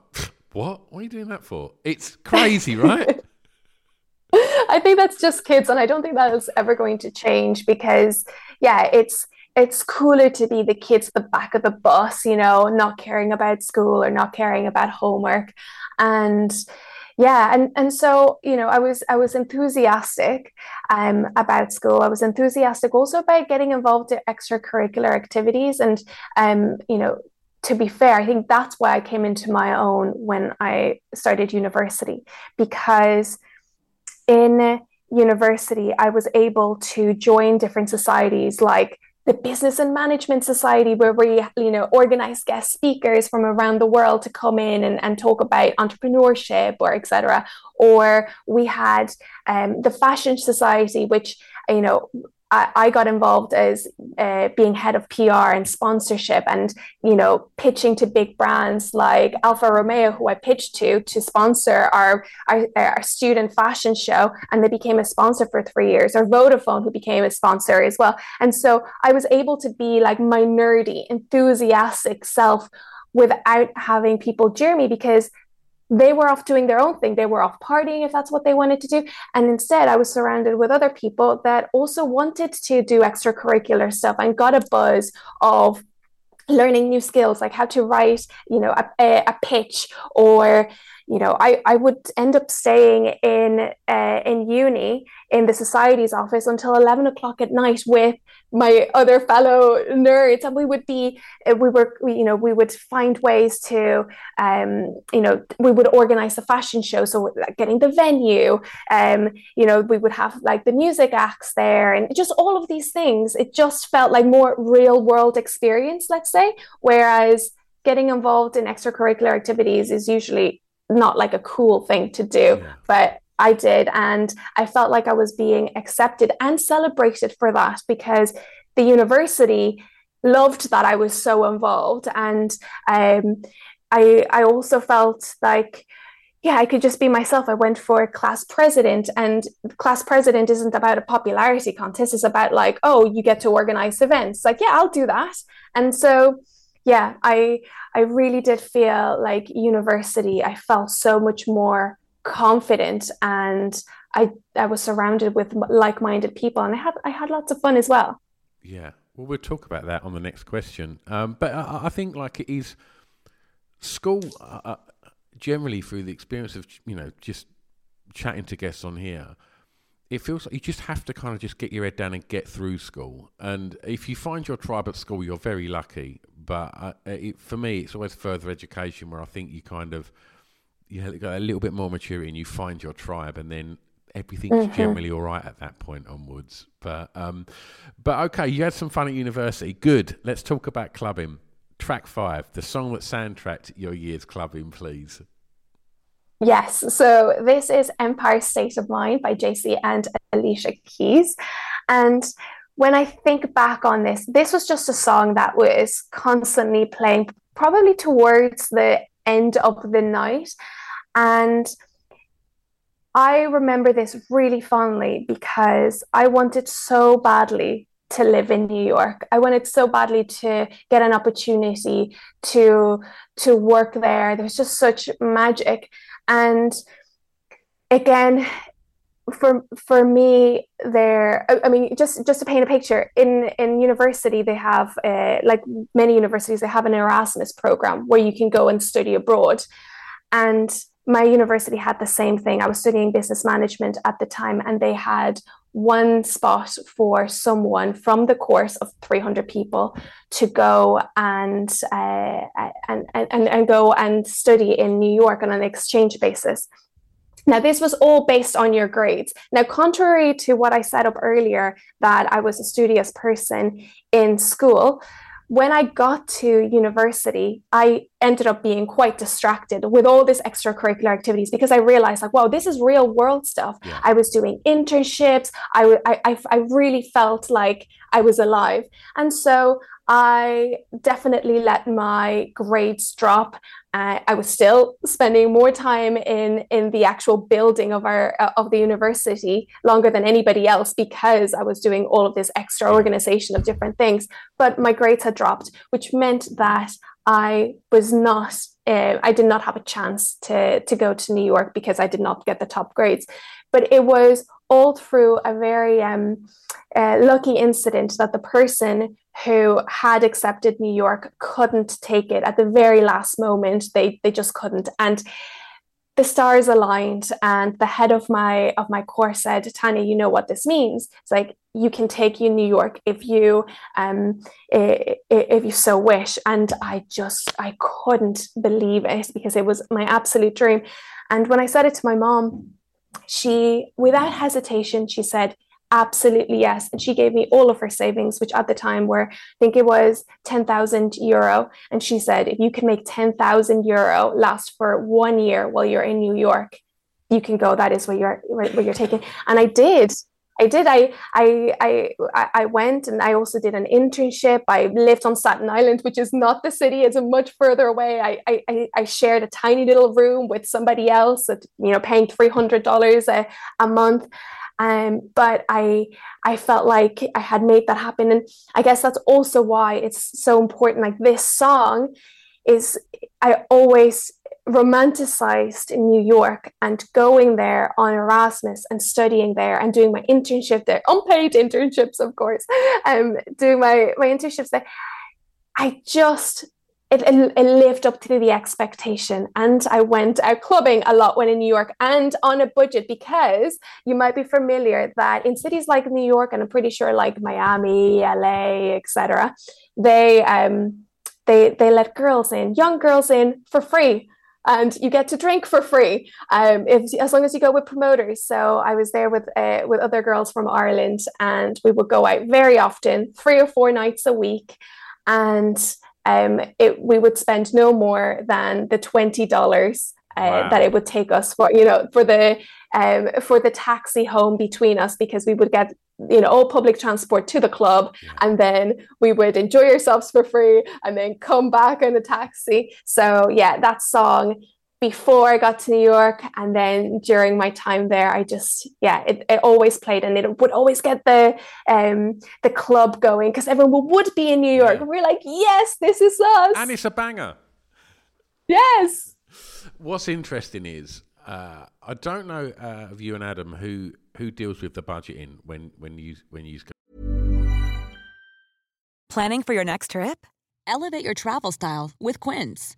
what? What are you doing that for? It's crazy, right? I think that's just kids, and I don't think that is ever going to change because, yeah, it's it's cooler to be the kids at the back of the bus, you know, not caring about school or not caring about homework, and yeah, and and so you know, I was I was enthusiastic um, about school. I was enthusiastic also about getting involved in extracurricular activities, and um, you know, to be fair, I think that's why I came into my own when I started university because in university, I was able to join different societies like the Business and Management Society, where we, you know, organize guest speakers from around the world to come in and, and talk about entrepreneurship or etc. Or we had um, the Fashion Society, which, you know, I, got involved as uh, being head of PR and sponsorship and, you know, pitching to big brands like Alfa Romeo, who I pitched to to sponsor our, our, our student fashion show. And they became a sponsor for three years, or Vodafone, who became a sponsor as well. And so I was able to be like my nerdy, enthusiastic self without having people jeer me because they were off doing their own thing. They were off partying if that's what they wanted to do. And instead, I was surrounded with other people that also wanted to do extracurricular stuff and got a buzz of learning new skills like how to write you know a, a pitch or you know I, I would end up staying in uh, in uni in the society's office until 11 o'clock at night with my other fellow nerds. And we would be uh, we were we, you know we would find ways to um you know we would organize a fashion show. So like getting the venue um you know we would have like the music acts there and just all of these things. It just felt like more real world experience let's say whereas getting involved in extracurricular activities is usually not like a cool thing to do Yeah. but I did. And I felt like I was being accepted and celebrated for that because the university loved that I was so involved. And um, I, I also felt like, yeah, I could just be myself. I went for class president, and class president isn't about a popularity contest. It's about like, oh, you get to organize events. Like, yeah, I'll do that. And so, yeah, I I really did feel like university. I felt so much more confident and I I was surrounded with like-minded people and I had I had lots of fun as well. Yeah. Well, we'll talk about that on the next question. Um, but I, I think like it is school uh, uh, generally through the experience of you know just chatting to guests on here. It feels like you just have to kind of just get your head down and get through school. And if you find your tribe at school, you're very lucky. But uh, it, for me, it's always further education where I think you kind of you got a little bit more maturity and you find your tribe, and then everything's generally all right at that point onwards. But um, but okay, you had some fun at university. Good. Let's talk about clubbing. Track five, the song that soundtracked your year's clubbing, please. Yes, so this is Empire State of Mind by Jay-Z and Alicia Keys. And when I think back on this, this was just a song that was constantly playing, probably towards the end of the night. And I remember this really fondly because I wanted so badly to live in New York. I wanted so badly to get an opportunity to to work there. There was just such magic. And again, for for me there i mean just just to paint a picture in in university they have uh, like many universities they have an erasmus program where you can go and study abroad and my university had the same thing i was studying business management at the time and they had one spot for someone from the course of 300 people to go and, uh, and, and, and go and study in New York on an exchange basis. Now, this was all based on your grades. Now, contrary to what I said up earlier, that I was a studious person in school, when I got to university, I ended up being quite distracted with all this extracurricular activities because I realized like, wow, this is real world stuff. Yeah. I was doing internships. I, I, I really felt like I was alive. And so I definitely let my grades drop. Uh, I was still spending more time in in the actual building of our uh, of the university longer than anybody else because I was doing all of this extra organization of different things. But my grades had dropped, which meant that I was not. Uh, I did not have a chance to to go to New York because I did not get the top grades. But it was all through a very um, uh, lucky incident that the person who had accepted New York couldn't take it at the very last moment. They they just couldn't. And the stars aligned and the head of my of my course said tania you know what this means it's like you can take you new york if you um if you so wish and i just i couldn't believe it because it was my absolute dream and when i said it to my mom she without hesitation she said absolutely yes. And she gave me all of her savings which at the time were i think it was 10,000 euro. And she said if you can make 10,000 euro last for one year while you're in New York you can go. That is what you're what you're taking. And I did. I did. I, I I I went and I also did an internship. I lived on Staten Island, which is not the city; it's much further away. I I, I shared a tiny little room with somebody else, at, you know, paying three hundred dollars a a month, um, but I I felt like I had made that happen, and I guess that's also why it's so important. Like this song is, I always romanticized in New York and going there on Erasmus and studying there and doing my internship there, unpaid internships, of course, um, doing my my internships there. I just it, it, it, lived up to the expectation. And I went out clubbing a lot when in New York and on a budget because you might be familiar that in cities like New York and I'm pretty sure like Miami, LA, etc., they um they they let girls in, young girls in for free. And you get to drink for free, um, if, as long as you go with promoters. So I was there with uh, with other girls from Ireland, and we would go out very often, three or four nights a week, and um, it, we would spend no more than the twenty dollars uh, wow. that it would take us for you know for the um, for the taxi home between us because we would get you know all public transport to the club yeah. and then we would enjoy ourselves for free and then come back in a taxi so yeah that song before I got to New York and then during my time there, I just yeah, it, it always played and it would always get the um the club going because everyone would be in New York. Yeah. we're like, yes, this is us. And it's a banger. Yes. What's interesting is uh, I don't know uh, of you and Adam who who deals with the budgeting when when you when you planning for your next trip. Elevate your travel style with Quince.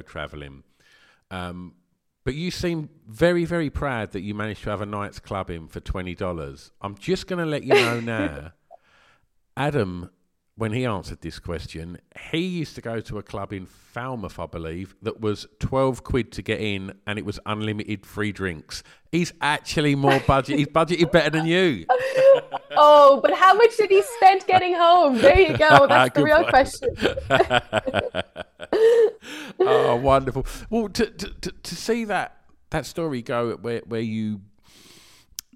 traveling. Um, but you seem very, very proud that you managed to have a night's clubbing for twenty dollars. I'm just going to let you know now, Adam. When he answered this question, he used to go to a club in Falmouth, I believe, that was twelve quid to get in, and it was unlimited free drinks. He's actually more budget. he's budgeted better than you. oh, but how much did he spend getting home? There you go. That's the real question. oh, wonderful. Well, to, to, to, see that that story go where where you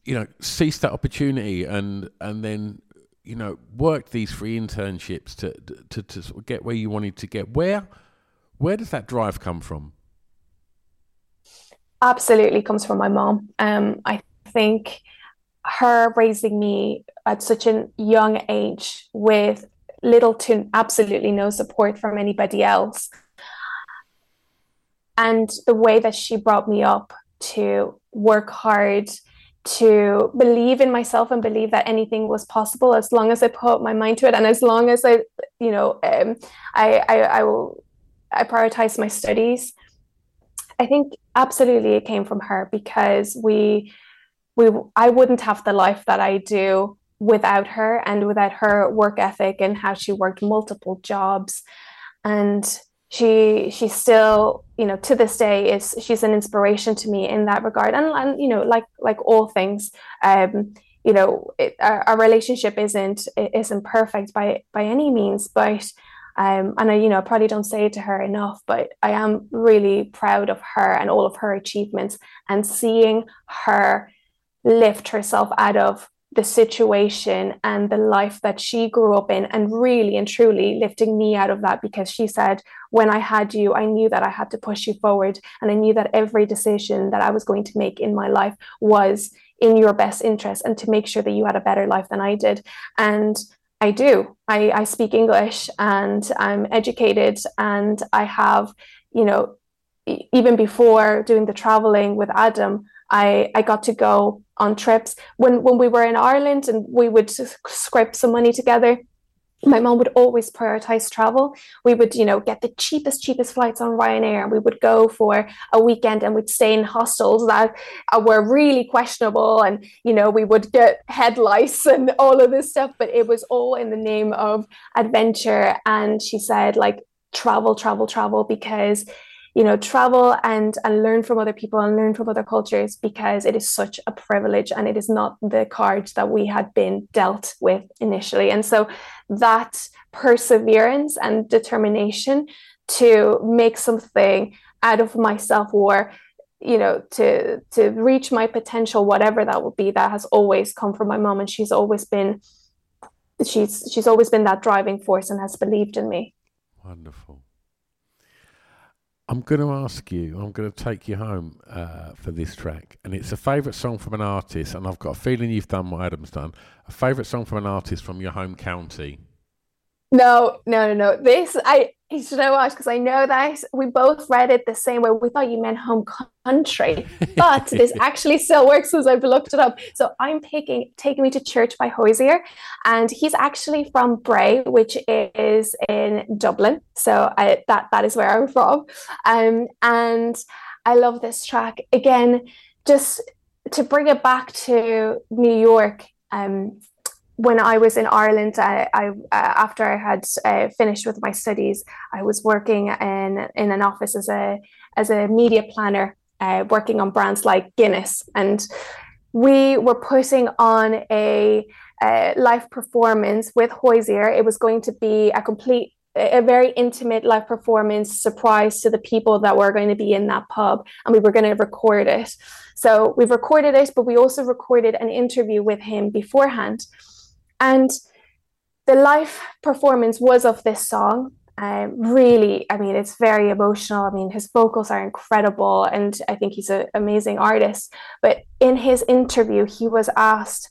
you know, seized that opportunity and and then you know worked these free internships to to to sort of get where you wanted to get. Where where does that drive come from? Absolutely comes from my mom. Um, I think her raising me at such a young age with little to absolutely no support from anybody else. And the way that she brought me up to work hard, to believe in myself and believe that anything was possible as long as I put my mind to it and as long as I, you know, um, I, I, I will, I prioritize my studies. I think absolutely it came from her because we, we, I wouldn't have the life that I do without her and without her work ethic and how she worked multiple jobs. And she she still you know to this day is she's an inspiration to me in that regard. And and you know like like all things um you know it, our, our relationship isn't isn't perfect by by any means but um, and I, you know, I probably don't say it to her enough, but I am really proud of her and all of her achievements and seeing her lift herself out of the situation and the life that she grew up in and really and truly lifting me out of that because she said when i had you i knew that i had to push you forward and i knew that every decision that i was going to make in my life was in your best interest and to make sure that you had a better life than i did. And i do. I, I speak english and i'm educated and i have you know even before doing the traveling with adam I, I got to go on trips when when we were in Ireland and we would scrape some money together my mom would always prioritize travel. We would, you know, get the cheapest, cheapest flights on Ryanair, and we would go for a weekend and we'd stay in hostels that uh, were really questionable. And, you know, we would get head lice and all of this stuff, but it was all in the name of adventure. And she said, like, travel, travel, travel, because you know travel and and learn from other people and learn from other cultures because it is such a privilege and it is not the card that we had been dealt with initially. And so that perseverance and determination to make something out of myself or you know to to reach my potential whatever that would be that has always come from my mom. And she's always been she's she's always been that driving force and has believed in me. Wonderful I'm going to ask you, I'm going to take you home uh, for this track. And it's a favourite song from an artist, and I've got a feeling you've done what Adam's done. A favourite song from an artist from your home county. No, no, no, no. This I you know what? Because I know that we both read it the same way. We thought you meant home country, but this actually still works as I've looked it up. So I'm picking "Taking Me to Church" by Hozier, and he's actually from Bray, which is in Dublin. So I, that that is where I'm from, um, and I love this track again. Just to bring it back to New York. Um, when I was in Ireland, I, I uh, after I had uh, finished with my studies, I was working in in an office as a as a media planner, uh, working on brands like Guinness, and we were putting on a, a live performance with Hozier. It was going to be a complete a very intimate live performance surprise to the people that were going to be in that pub and we were going to record it. So we've recorded it but we also recorded an interview with him beforehand and the live performance was of this song. Um, really, I mean, it's very emotional. I mean, his vocals are incredible, and I think he's an amazing artist. But in his interview, he was asked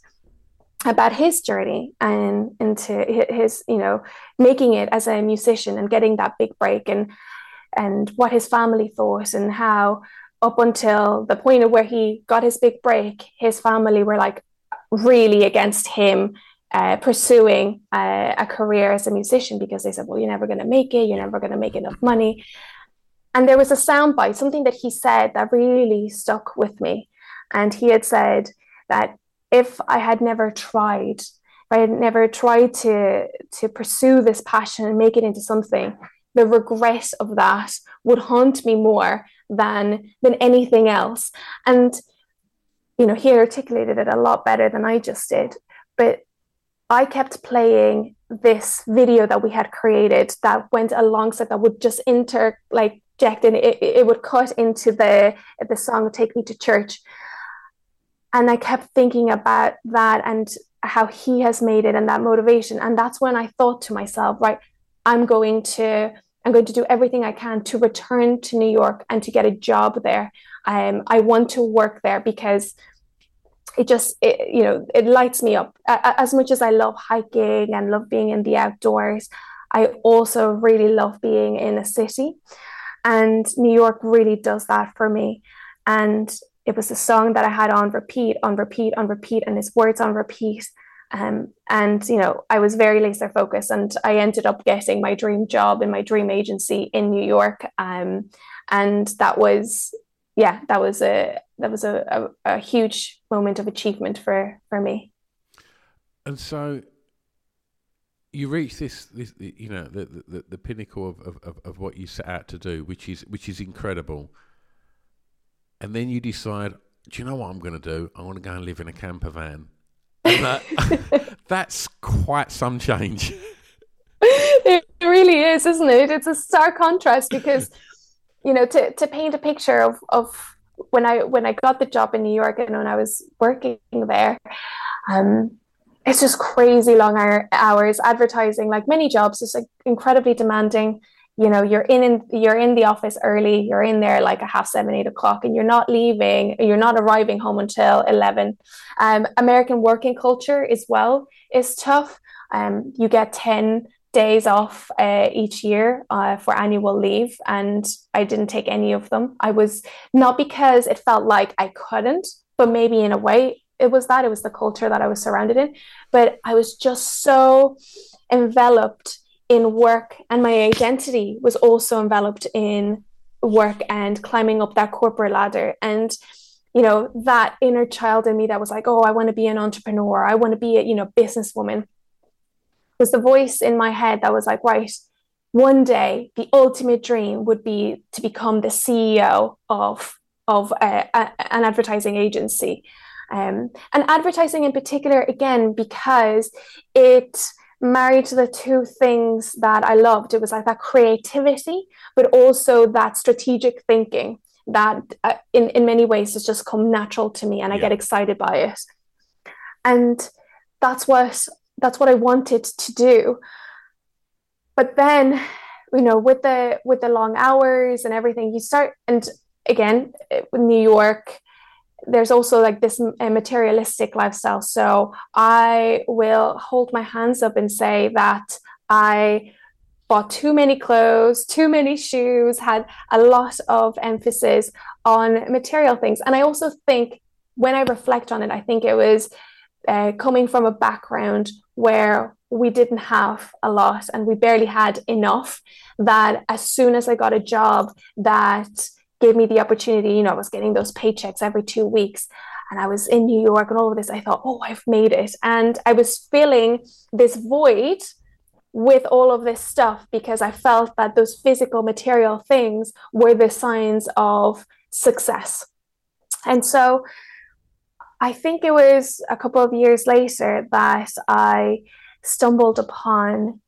about his journey and into his, you know, making it as a musician and getting that big break, and and what his family thought, and how up until the point of where he got his big break, his family were like really against him uh, pursuing uh, a career as a musician because they said, well, you're never going to make it, you're never going to make enough money. And there was a soundbite, something that he said that really stuck with me. And he had said that if I had never tried, if I had never tried to, to pursue this passion and make it into something, the regret of that would haunt me more than than anything else. And you know, he articulated it a lot better than I just did. But I kept playing this video that we had created that went alongside that would just inter like and it, it would cut into the the song take me to church and I kept thinking about that and how he has made it and that motivation. And that's when I thought to myself, right, I'm going to I'm going to do everything I can to return to New York and to get a job there. Um, I want to work there because it just it, you know it lights me up. As much as i love hiking and love being in the outdoors i also really love being in a city. And new york really does that for me. And it was a song that i had on repeat on repeat on repeat and its words on repeat. Um, and you know i was very laser focused and i ended up getting my dream job in my dream agency in new york. Um, and that was yeah, that was a that was a, a, a huge moment of achievement for for me. And so you reach this, this you know, the, the, the pinnacle of, of, of what you set out to do, which is which is incredible. And then you decide, do you know what I'm going to do? I want to go and live in a camper van. That, that's quite some change. It really is, isn't it? It's a stark contrast because you know, to, to paint a picture of, of when I when I got the job in New York and when I was working there, um, it's just crazy long hours. Advertising, like many jobs, is like incredibly demanding. You know, you're in, in you're in the office early. You're in there like a half seven, eight o'clock, and you're not leaving. You're not arriving home until eleven. Um, American working culture as well is tough. Um, you get ten days off uh, each year uh, for annual leave, and I didn't take any of them. I was not because it felt like I couldn't, but maybe in a way it was that it was the culture that I was surrounded in. But I was just so enveloped in work, and my identity was also enveloped in work and climbing up that corporate ladder. And you know that inner child in me that was like, oh, I want to be an entrepreneur. I want to be a you know businesswoman was the voice in my head that was like, right, one day the ultimate dream would be to become the CEO of of a, a, an advertising agency. Um, and advertising in particular, again, because it married to the two things that I loved. It was like that creativity, but also that strategic thinking that uh, in, in many ways has just come natural to me and I get excited by it. And that's what that's what I wanted to do. But then, you know, with the with the long hours and everything, you start and again, New York, there's also like this materialistic lifestyle. So I will hold my hands up and say that I bought too many clothes, too many shoes, had a lot of emphasis on material things. And I also think when I reflect on it, I think it was uh, coming from a background where we didn't have a lot and we barely had enough that as soon as I got a job that gave me the opportunity, you know, I was getting those paychecks every two weeks and I was in New York and all of this, I thought, oh, I've made it. And I was filling this void with all of this stuff because I felt that those physical material things were the signs of success. And so I think it was a couple of years later that I stumbled upon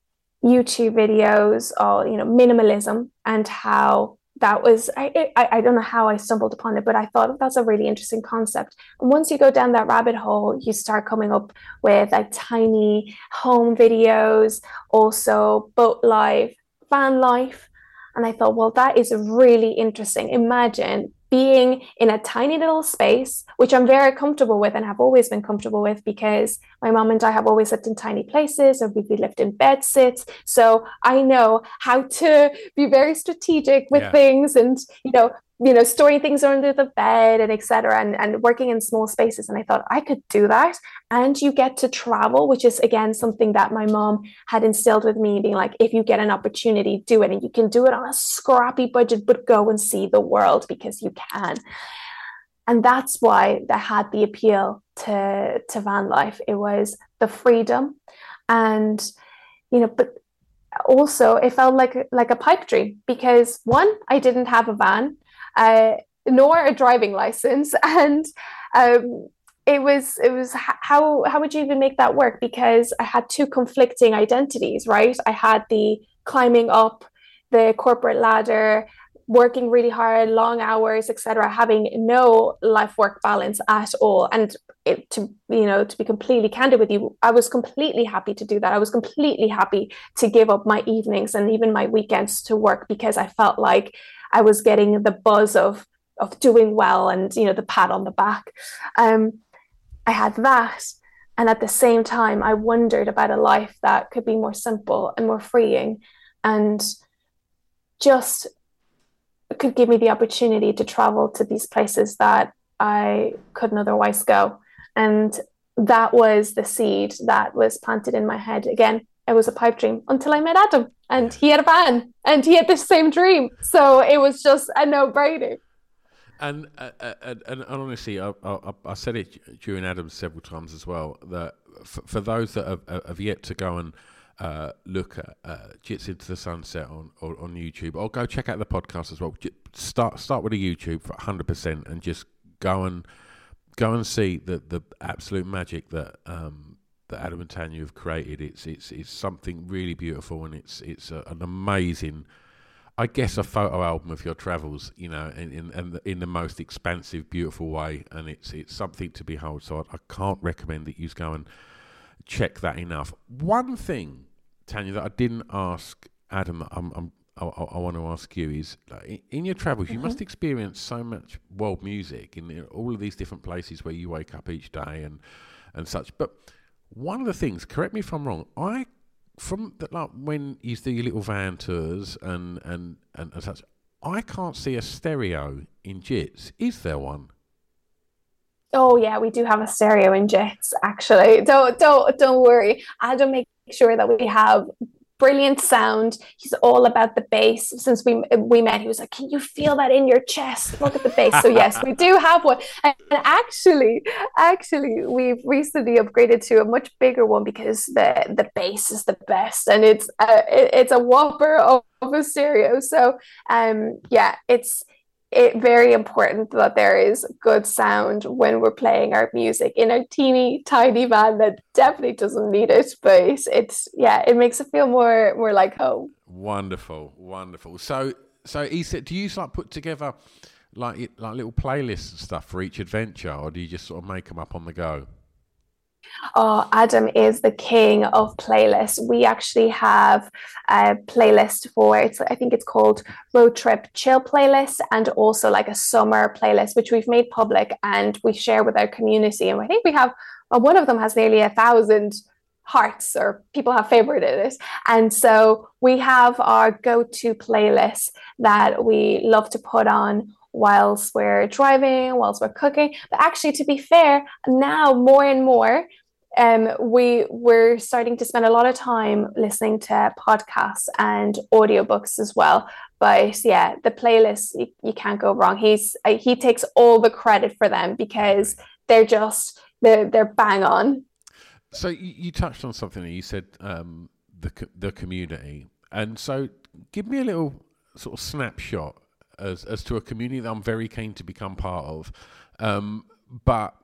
YouTube videos or you know minimalism and how that was I, I, I don't know how I stumbled upon it, but I thought that's a really interesting concept. And once you go down that rabbit hole, you start coming up with like tiny home videos, also boat life, van life. And I thought, well, that is really interesting. Imagine being in a tiny little space, which I'm very comfortable with and have always been comfortable with because my mom and I have always lived in tiny places and we've lived in bed sits. So I know how to be very strategic with yeah. things and, you know, you know, storing things under the bed and etc. And, and working in small spaces. And I thought I could do that. And you get to travel, which is again something that my mom had instilled with me, being like, if you get an opportunity, do it. And you can do it on a scrappy budget, but go and see the world because you can. And that's why that had the appeal to, to van life. It was the freedom and you know, but also it felt like like a pipe dream because one, I didn't have a van uh, nor a driving license. And um, it was it was how how would you even make that work? Because I had two conflicting identities, right? I had the climbing up the corporate ladder working really hard, long hours, etc., having no life work balance at all. And it, to you know, to be completely candid with you, I was completely happy to do that. I was completely happy to give up my evenings and even my weekends to work because I felt like I was getting the buzz of of doing well and you know the pat on the back. Um, I had that, and at the same time, I wondered about a life that could be more simple and more freeing, and just could give me the opportunity to travel to these places that I couldn't otherwise go. And that was the seed that was planted in my head. Again, it was a pipe dream until I met Adam and he had a van and he had the same dream. So it was just a no brainer. And, uh, uh, and, and honestly, I, I, I, said it during Adams several times as well that for, for those that have, have, yet to go and uh, look at uh, Jits into the Sunset on, on, on YouTube, or go check out the podcast as well. Start start with a YouTube for hundred percent, and just go and go and see the the absolute magic that um, that Adam and Tania have created. It's it's it's something really beautiful, and it's it's a, an amazing. I guess a photo album of your travels, you know, in in, in the most expansive, beautiful way, and it's it's something to behold. So I, I can't recommend that you go and check that enough. One thing, Tania, that I didn't ask Adam, I'm, I'm I, I, want to ask you is like, in your travels, you mm-hmm. must experience so much world music in all of these different places where you wake up each day and and such. But one of the things, correct me if I'm wrong, I from the, like when you do your little van tours and and, and and such, I can't see a stereo in Jits. Is there one? Oh yeah, we do have a stereo in Jits. Actually, don't don't don't worry. I don't make sure that we have brilliant sound. He's all about the bass. Since we we met, he was like, "Can you feel that in your chest? Look at the bass." So yes, we do have one. And actually, actually, we've recently upgraded to a much bigger one because the the bass is the best, and it's a, it's a whopper of, of a stereo. So um, yeah, it's it very important that there is good sound when we're playing our music in a teeny tiny van that definitely doesn't need it but it's, yeah it makes it feel more more like home. Wonderful wonderful. So so Isa, do you like put together like like little playlists and stuff for each adventure or do you just sort of make them up on the go Oh, Adam is the king of playlists. We actually have a playlist for it's I think it's called Road Trip Chill playlist and also like a summer playlist, which we've made public and we share with our community. And I think we have well, one of them has nearly a thousand hearts or people have favorited it. And so we have our go-to playlist that we love to put on whilst we're driving, whilst we're cooking. But actually, to be fair, now more and more, um, we we're starting to spend a lot of time listening to podcasts and audiobooks as well. But yeah, the playlist you, you can't go wrong. He's uh, he takes all the credit for them because they're just they're they're bang on. So you, you touched on something. You said um, the the community, and so give me a little sort of snapshot as as to a community that I'm very keen to become part of. Um, but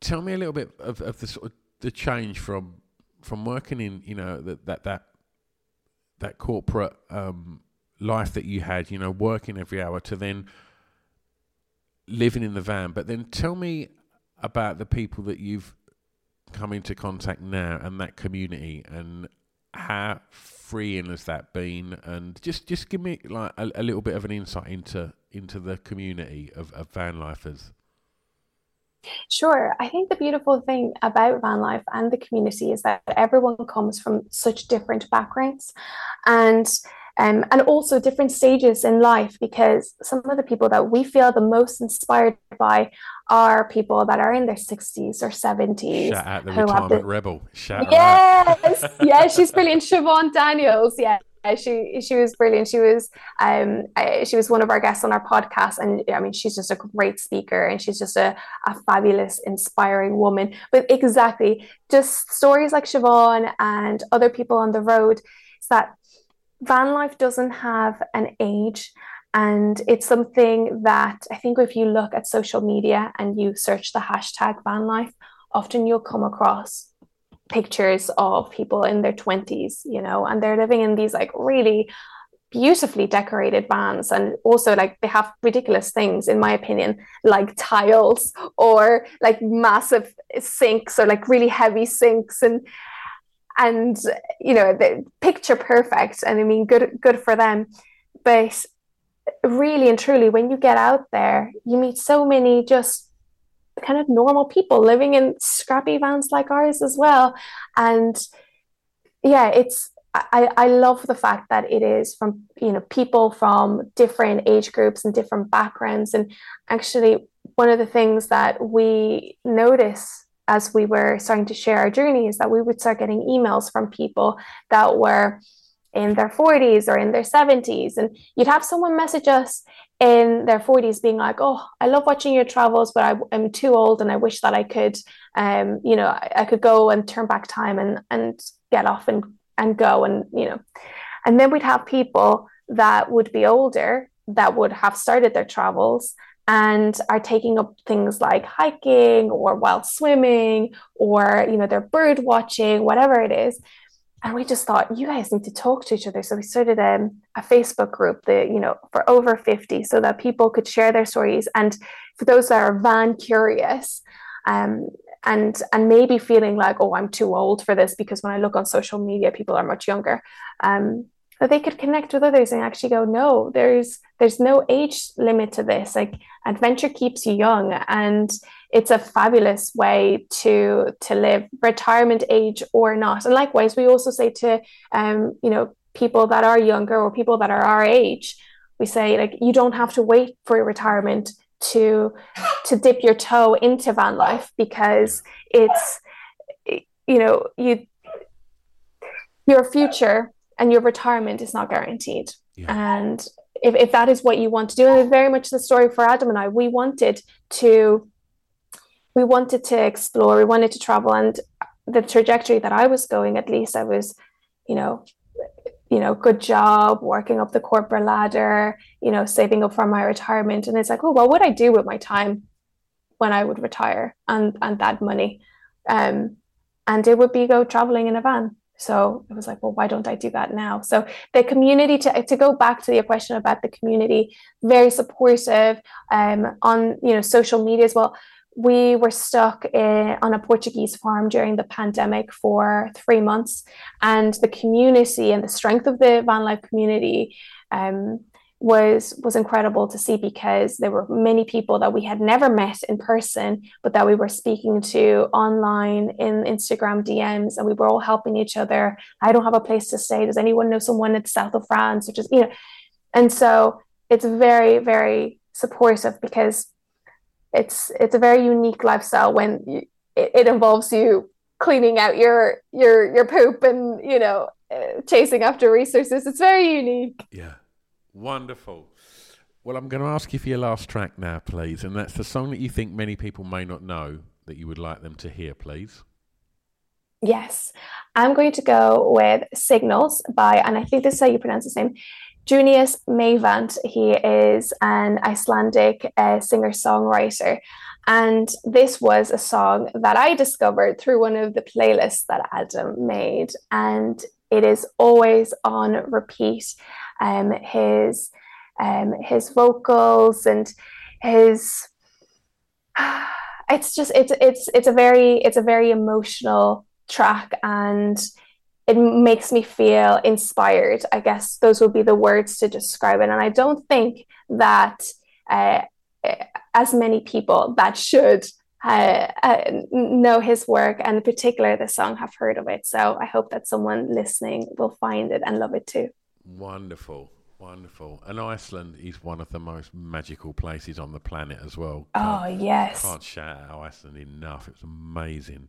tell me a little bit of, of the sort of the change from from working in you know that that that that corporate um, life that you had, you know, working every hour to then living in the van. But then tell me about the people that you've come into contact now and that community and how freeing has that been? And just just give me like a, a little bit of an insight into into the community of, of van lifers. Sure. I think the beautiful thing about van life and the community is that everyone comes from such different backgrounds and um, and also different stages in life because some of the people that we feel the most inspired by are people that are in their 60s or 70s. Shout out the retirement the... rebel. Shout yes, yeah, she's brilliant. Siobhan Daniels, yeah. She she was brilliant. She was um she was one of our guests on our podcast, and I mean she's just a great speaker, and she's just a, a fabulous, inspiring woman. But exactly, just stories like Siobhan and other people on the road, is that van life doesn't have an age and it's something that I think if you look at social media and you search the hashtag van life, often you'll come across pictures of people in their 20s, you know, and they're living in these like really beautifully decorated vans. And also like they have ridiculous things in my opinion like tiles or like massive sinks or like really heavy sinks. And and you know the picture perfect. And i mean good good for them. But really and truly when you get out there you meet so many just kind of normal people living in scrappy vans like ours as well. And yeah it's I, I love the fact that it is from you know people from different age groups and different backgrounds. And actually one of the things that we notice as we were starting to share our journey is that we would start getting emails from people that were in their 40s or in their 70s and you'd have someone message us in their 40s being like oh i love watching your travels but I, am too old and i wish that i could um, you know I, I could go and turn back time and and get off and and go. And you know and then we'd have people that would be older that would have started their travels and are taking up things like hiking or while swimming or you know they're bird watching whatever it is and we just thought you guys need to talk to each other. So we started a, a facebook group that you know for over 50 so that people could share their stories. And for those that are van curious um, and and maybe feeling like oh i'm too old for this because when i look on social media people are much younger um, that they could connect with others and actually go no there's there's no age limit to this. Like adventure keeps you young. And it's a fabulous way to to live retirement age or not and likewise we also say to um, you know people that are younger or people that are our age we say like you don't have to wait for your retirement to to dip your toe into van life because it's you know you your future and your retirement is not guaranteed yeah. and if, if that is what you want to do and it's very much the story for adam and i we wanted to we wanted to explore we wanted to travel and the trajectory that i was going at least i was you know you know, good job, working up the corporate ladder, you know, saving up for my retirement. And it's like, oh, what would I do with my time when I would retire and and that money? Um, and it would be go traveling in a van. So it was like, well, why don't I do that now? So the community to to go back to your question about the community, very supportive um, on you know social media as well we were stuck in, on a Portuguese farm during the pandemic for three months, and the community and the strength of the van life community um, was was incredible to see because there were many people that we had never met in person, but that we were speaking to online in Instagram DMs, and we were all helping each other. I don't have a place to stay. Does anyone know someone in the south of France? Which is you know, and so it's very very supportive because it's it's a very unique lifestyle when you, it, it involves you cleaning out your your your poop and you know uh, chasing after resources. It's very unique. Yeah. Wonderful. Well i'm going to ask you for your last track now please and that's the song that you think many people may not know that you would like them to hear please. Yes. I'm going to go with signals by and i think this is how you pronounce his name Junius Meyvant, he is an Icelandic uh, singer songwriter. And this was a song that I discovered through one of the playlists that Adam made. And it is always on repeat. Um, his, um, his vocals and his. It's just it's it's it's a very it's a very emotional track and it makes me feel inspired. I guess those would be the words to describe it. And I don't think that uh, as many people that should uh, uh, know his work and in particular the song have heard of it. So I hope that someone listening will find it and love it too. Wonderful. Wonderful. And Iceland is one of the most magical places on the planet as well. Can't, oh, yes. Can't shout out Iceland enough. It's amazing.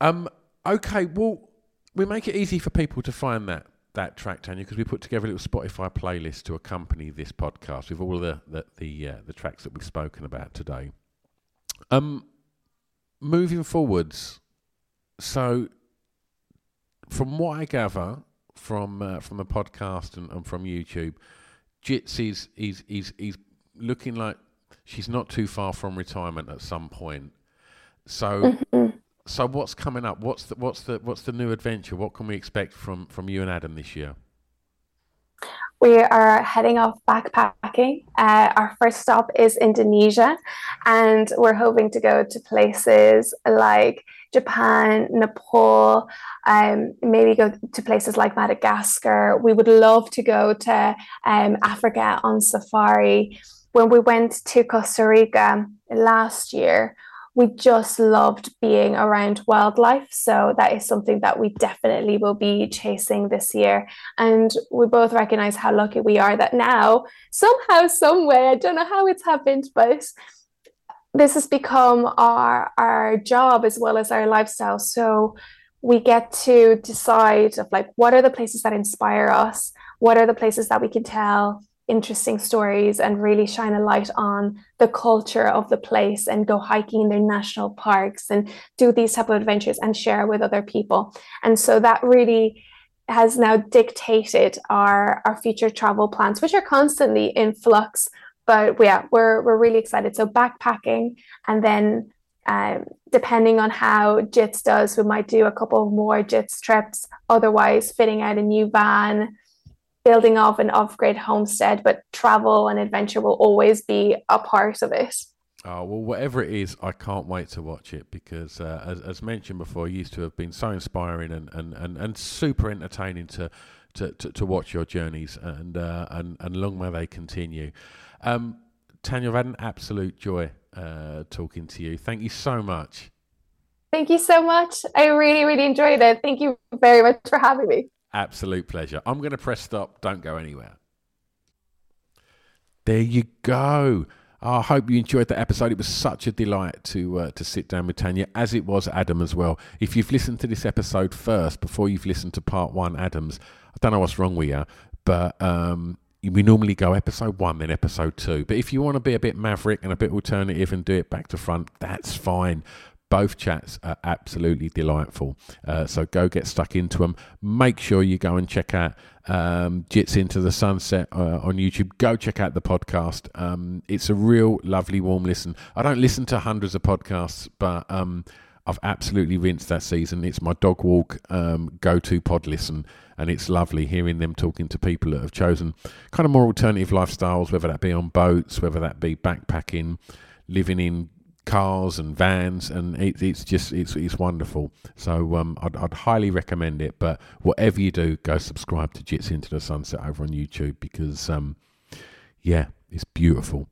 Um, okay, well, we make it easy for people to find that that track, Tania, because we put together a little Spotify playlist to accompany this podcast with all the the the, uh, the tracks that we've spoken about today. Um, moving forwards, so from what I gather from uh, from the podcast and, and from YouTube, Jits is is is is looking like she's not too far from retirement at some point. So. Mm-hmm so what's coming up? What's the what's the what's the new adventure? What can we expect from from you and Adam this year? we are heading off backpacking. Uh, our first stop is Indonesia, and we're hoping to go to places like Japan, Nepal, um, maybe go to places like Madagascar. We would love to go to um, Africa on safari. When we went to Costa Rica last year, we just loved being around wildlife. So that is something that we definitely will be chasing this year. And we both recognize how lucky we are that now, somehow, some way, I don't know how it's happened, but this has become our our job as well as our lifestyle. So we get to decide of like what are the places that inspire us, what are the places that we can tell interesting stories and really shine a light on the culture of the place and go hiking in their national parks and do these type of adventures and share with other people. And so that really has now dictated our our future travel plans which are constantly in flux. But yeah we're we're really excited. So backpacking and then um, depending on how JITS does, we might do a couple more JITS trips. Otherwise, fitting out a new van, building of an off-grid homestead, but travel and adventure will always be a part of it. Oh well, whatever it is, I can't wait to watch it because, uh, as, as mentioned before, you used to have been so inspiring and, and, and, and super entertaining to, to, to, to watch your journeys, and uh, and and long may they continue. Um, Tania, I've had an absolute joy uh, talking to you. Thank you so much. Thank you so much. I really, really enjoyed it. Thank you very much for having me. Absolute pleasure. I'm going to press stop. Don't go anywhere. There you go. I hope you enjoyed that episode. It was such a delight to uh, to sit down with Tania, as it was Adam as well. If you've listened to this episode first before you've listened to part one, Adams, I don't know what's wrong with you, but um, we normally go episode one, then episode two. But if you want to be a bit maverick and a bit alternative and do it back to front, that's fine. Both chats are absolutely delightful. Uh, so go get stuck into them. Make sure you go and check out um, Jits Into the Sunset uh, on YouTube. Go check out the podcast. Um, it's a real lovely, warm listen. I don't listen to hundreds of podcasts, but um, I've absolutely rinsed that season. It's my dog walk um, go to pod listen, and it's lovely hearing them talking to people that have chosen kind of more alternative lifestyles, whether that be on boats, whether that be backpacking, living in cars and vans, and it, it's just it's it's wonderful. So um, I'd, I'd, highly recommend it. But whatever you do, go subscribe to Jits Into the Sunset over on YouTube because um, yeah, it's beautiful.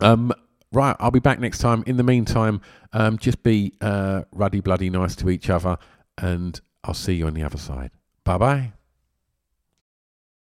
Um, right, I'll be back next time. In the meantime, um, just be uh, ruddy bloody nice to each other, and I'll see you on the other side. Bye bye.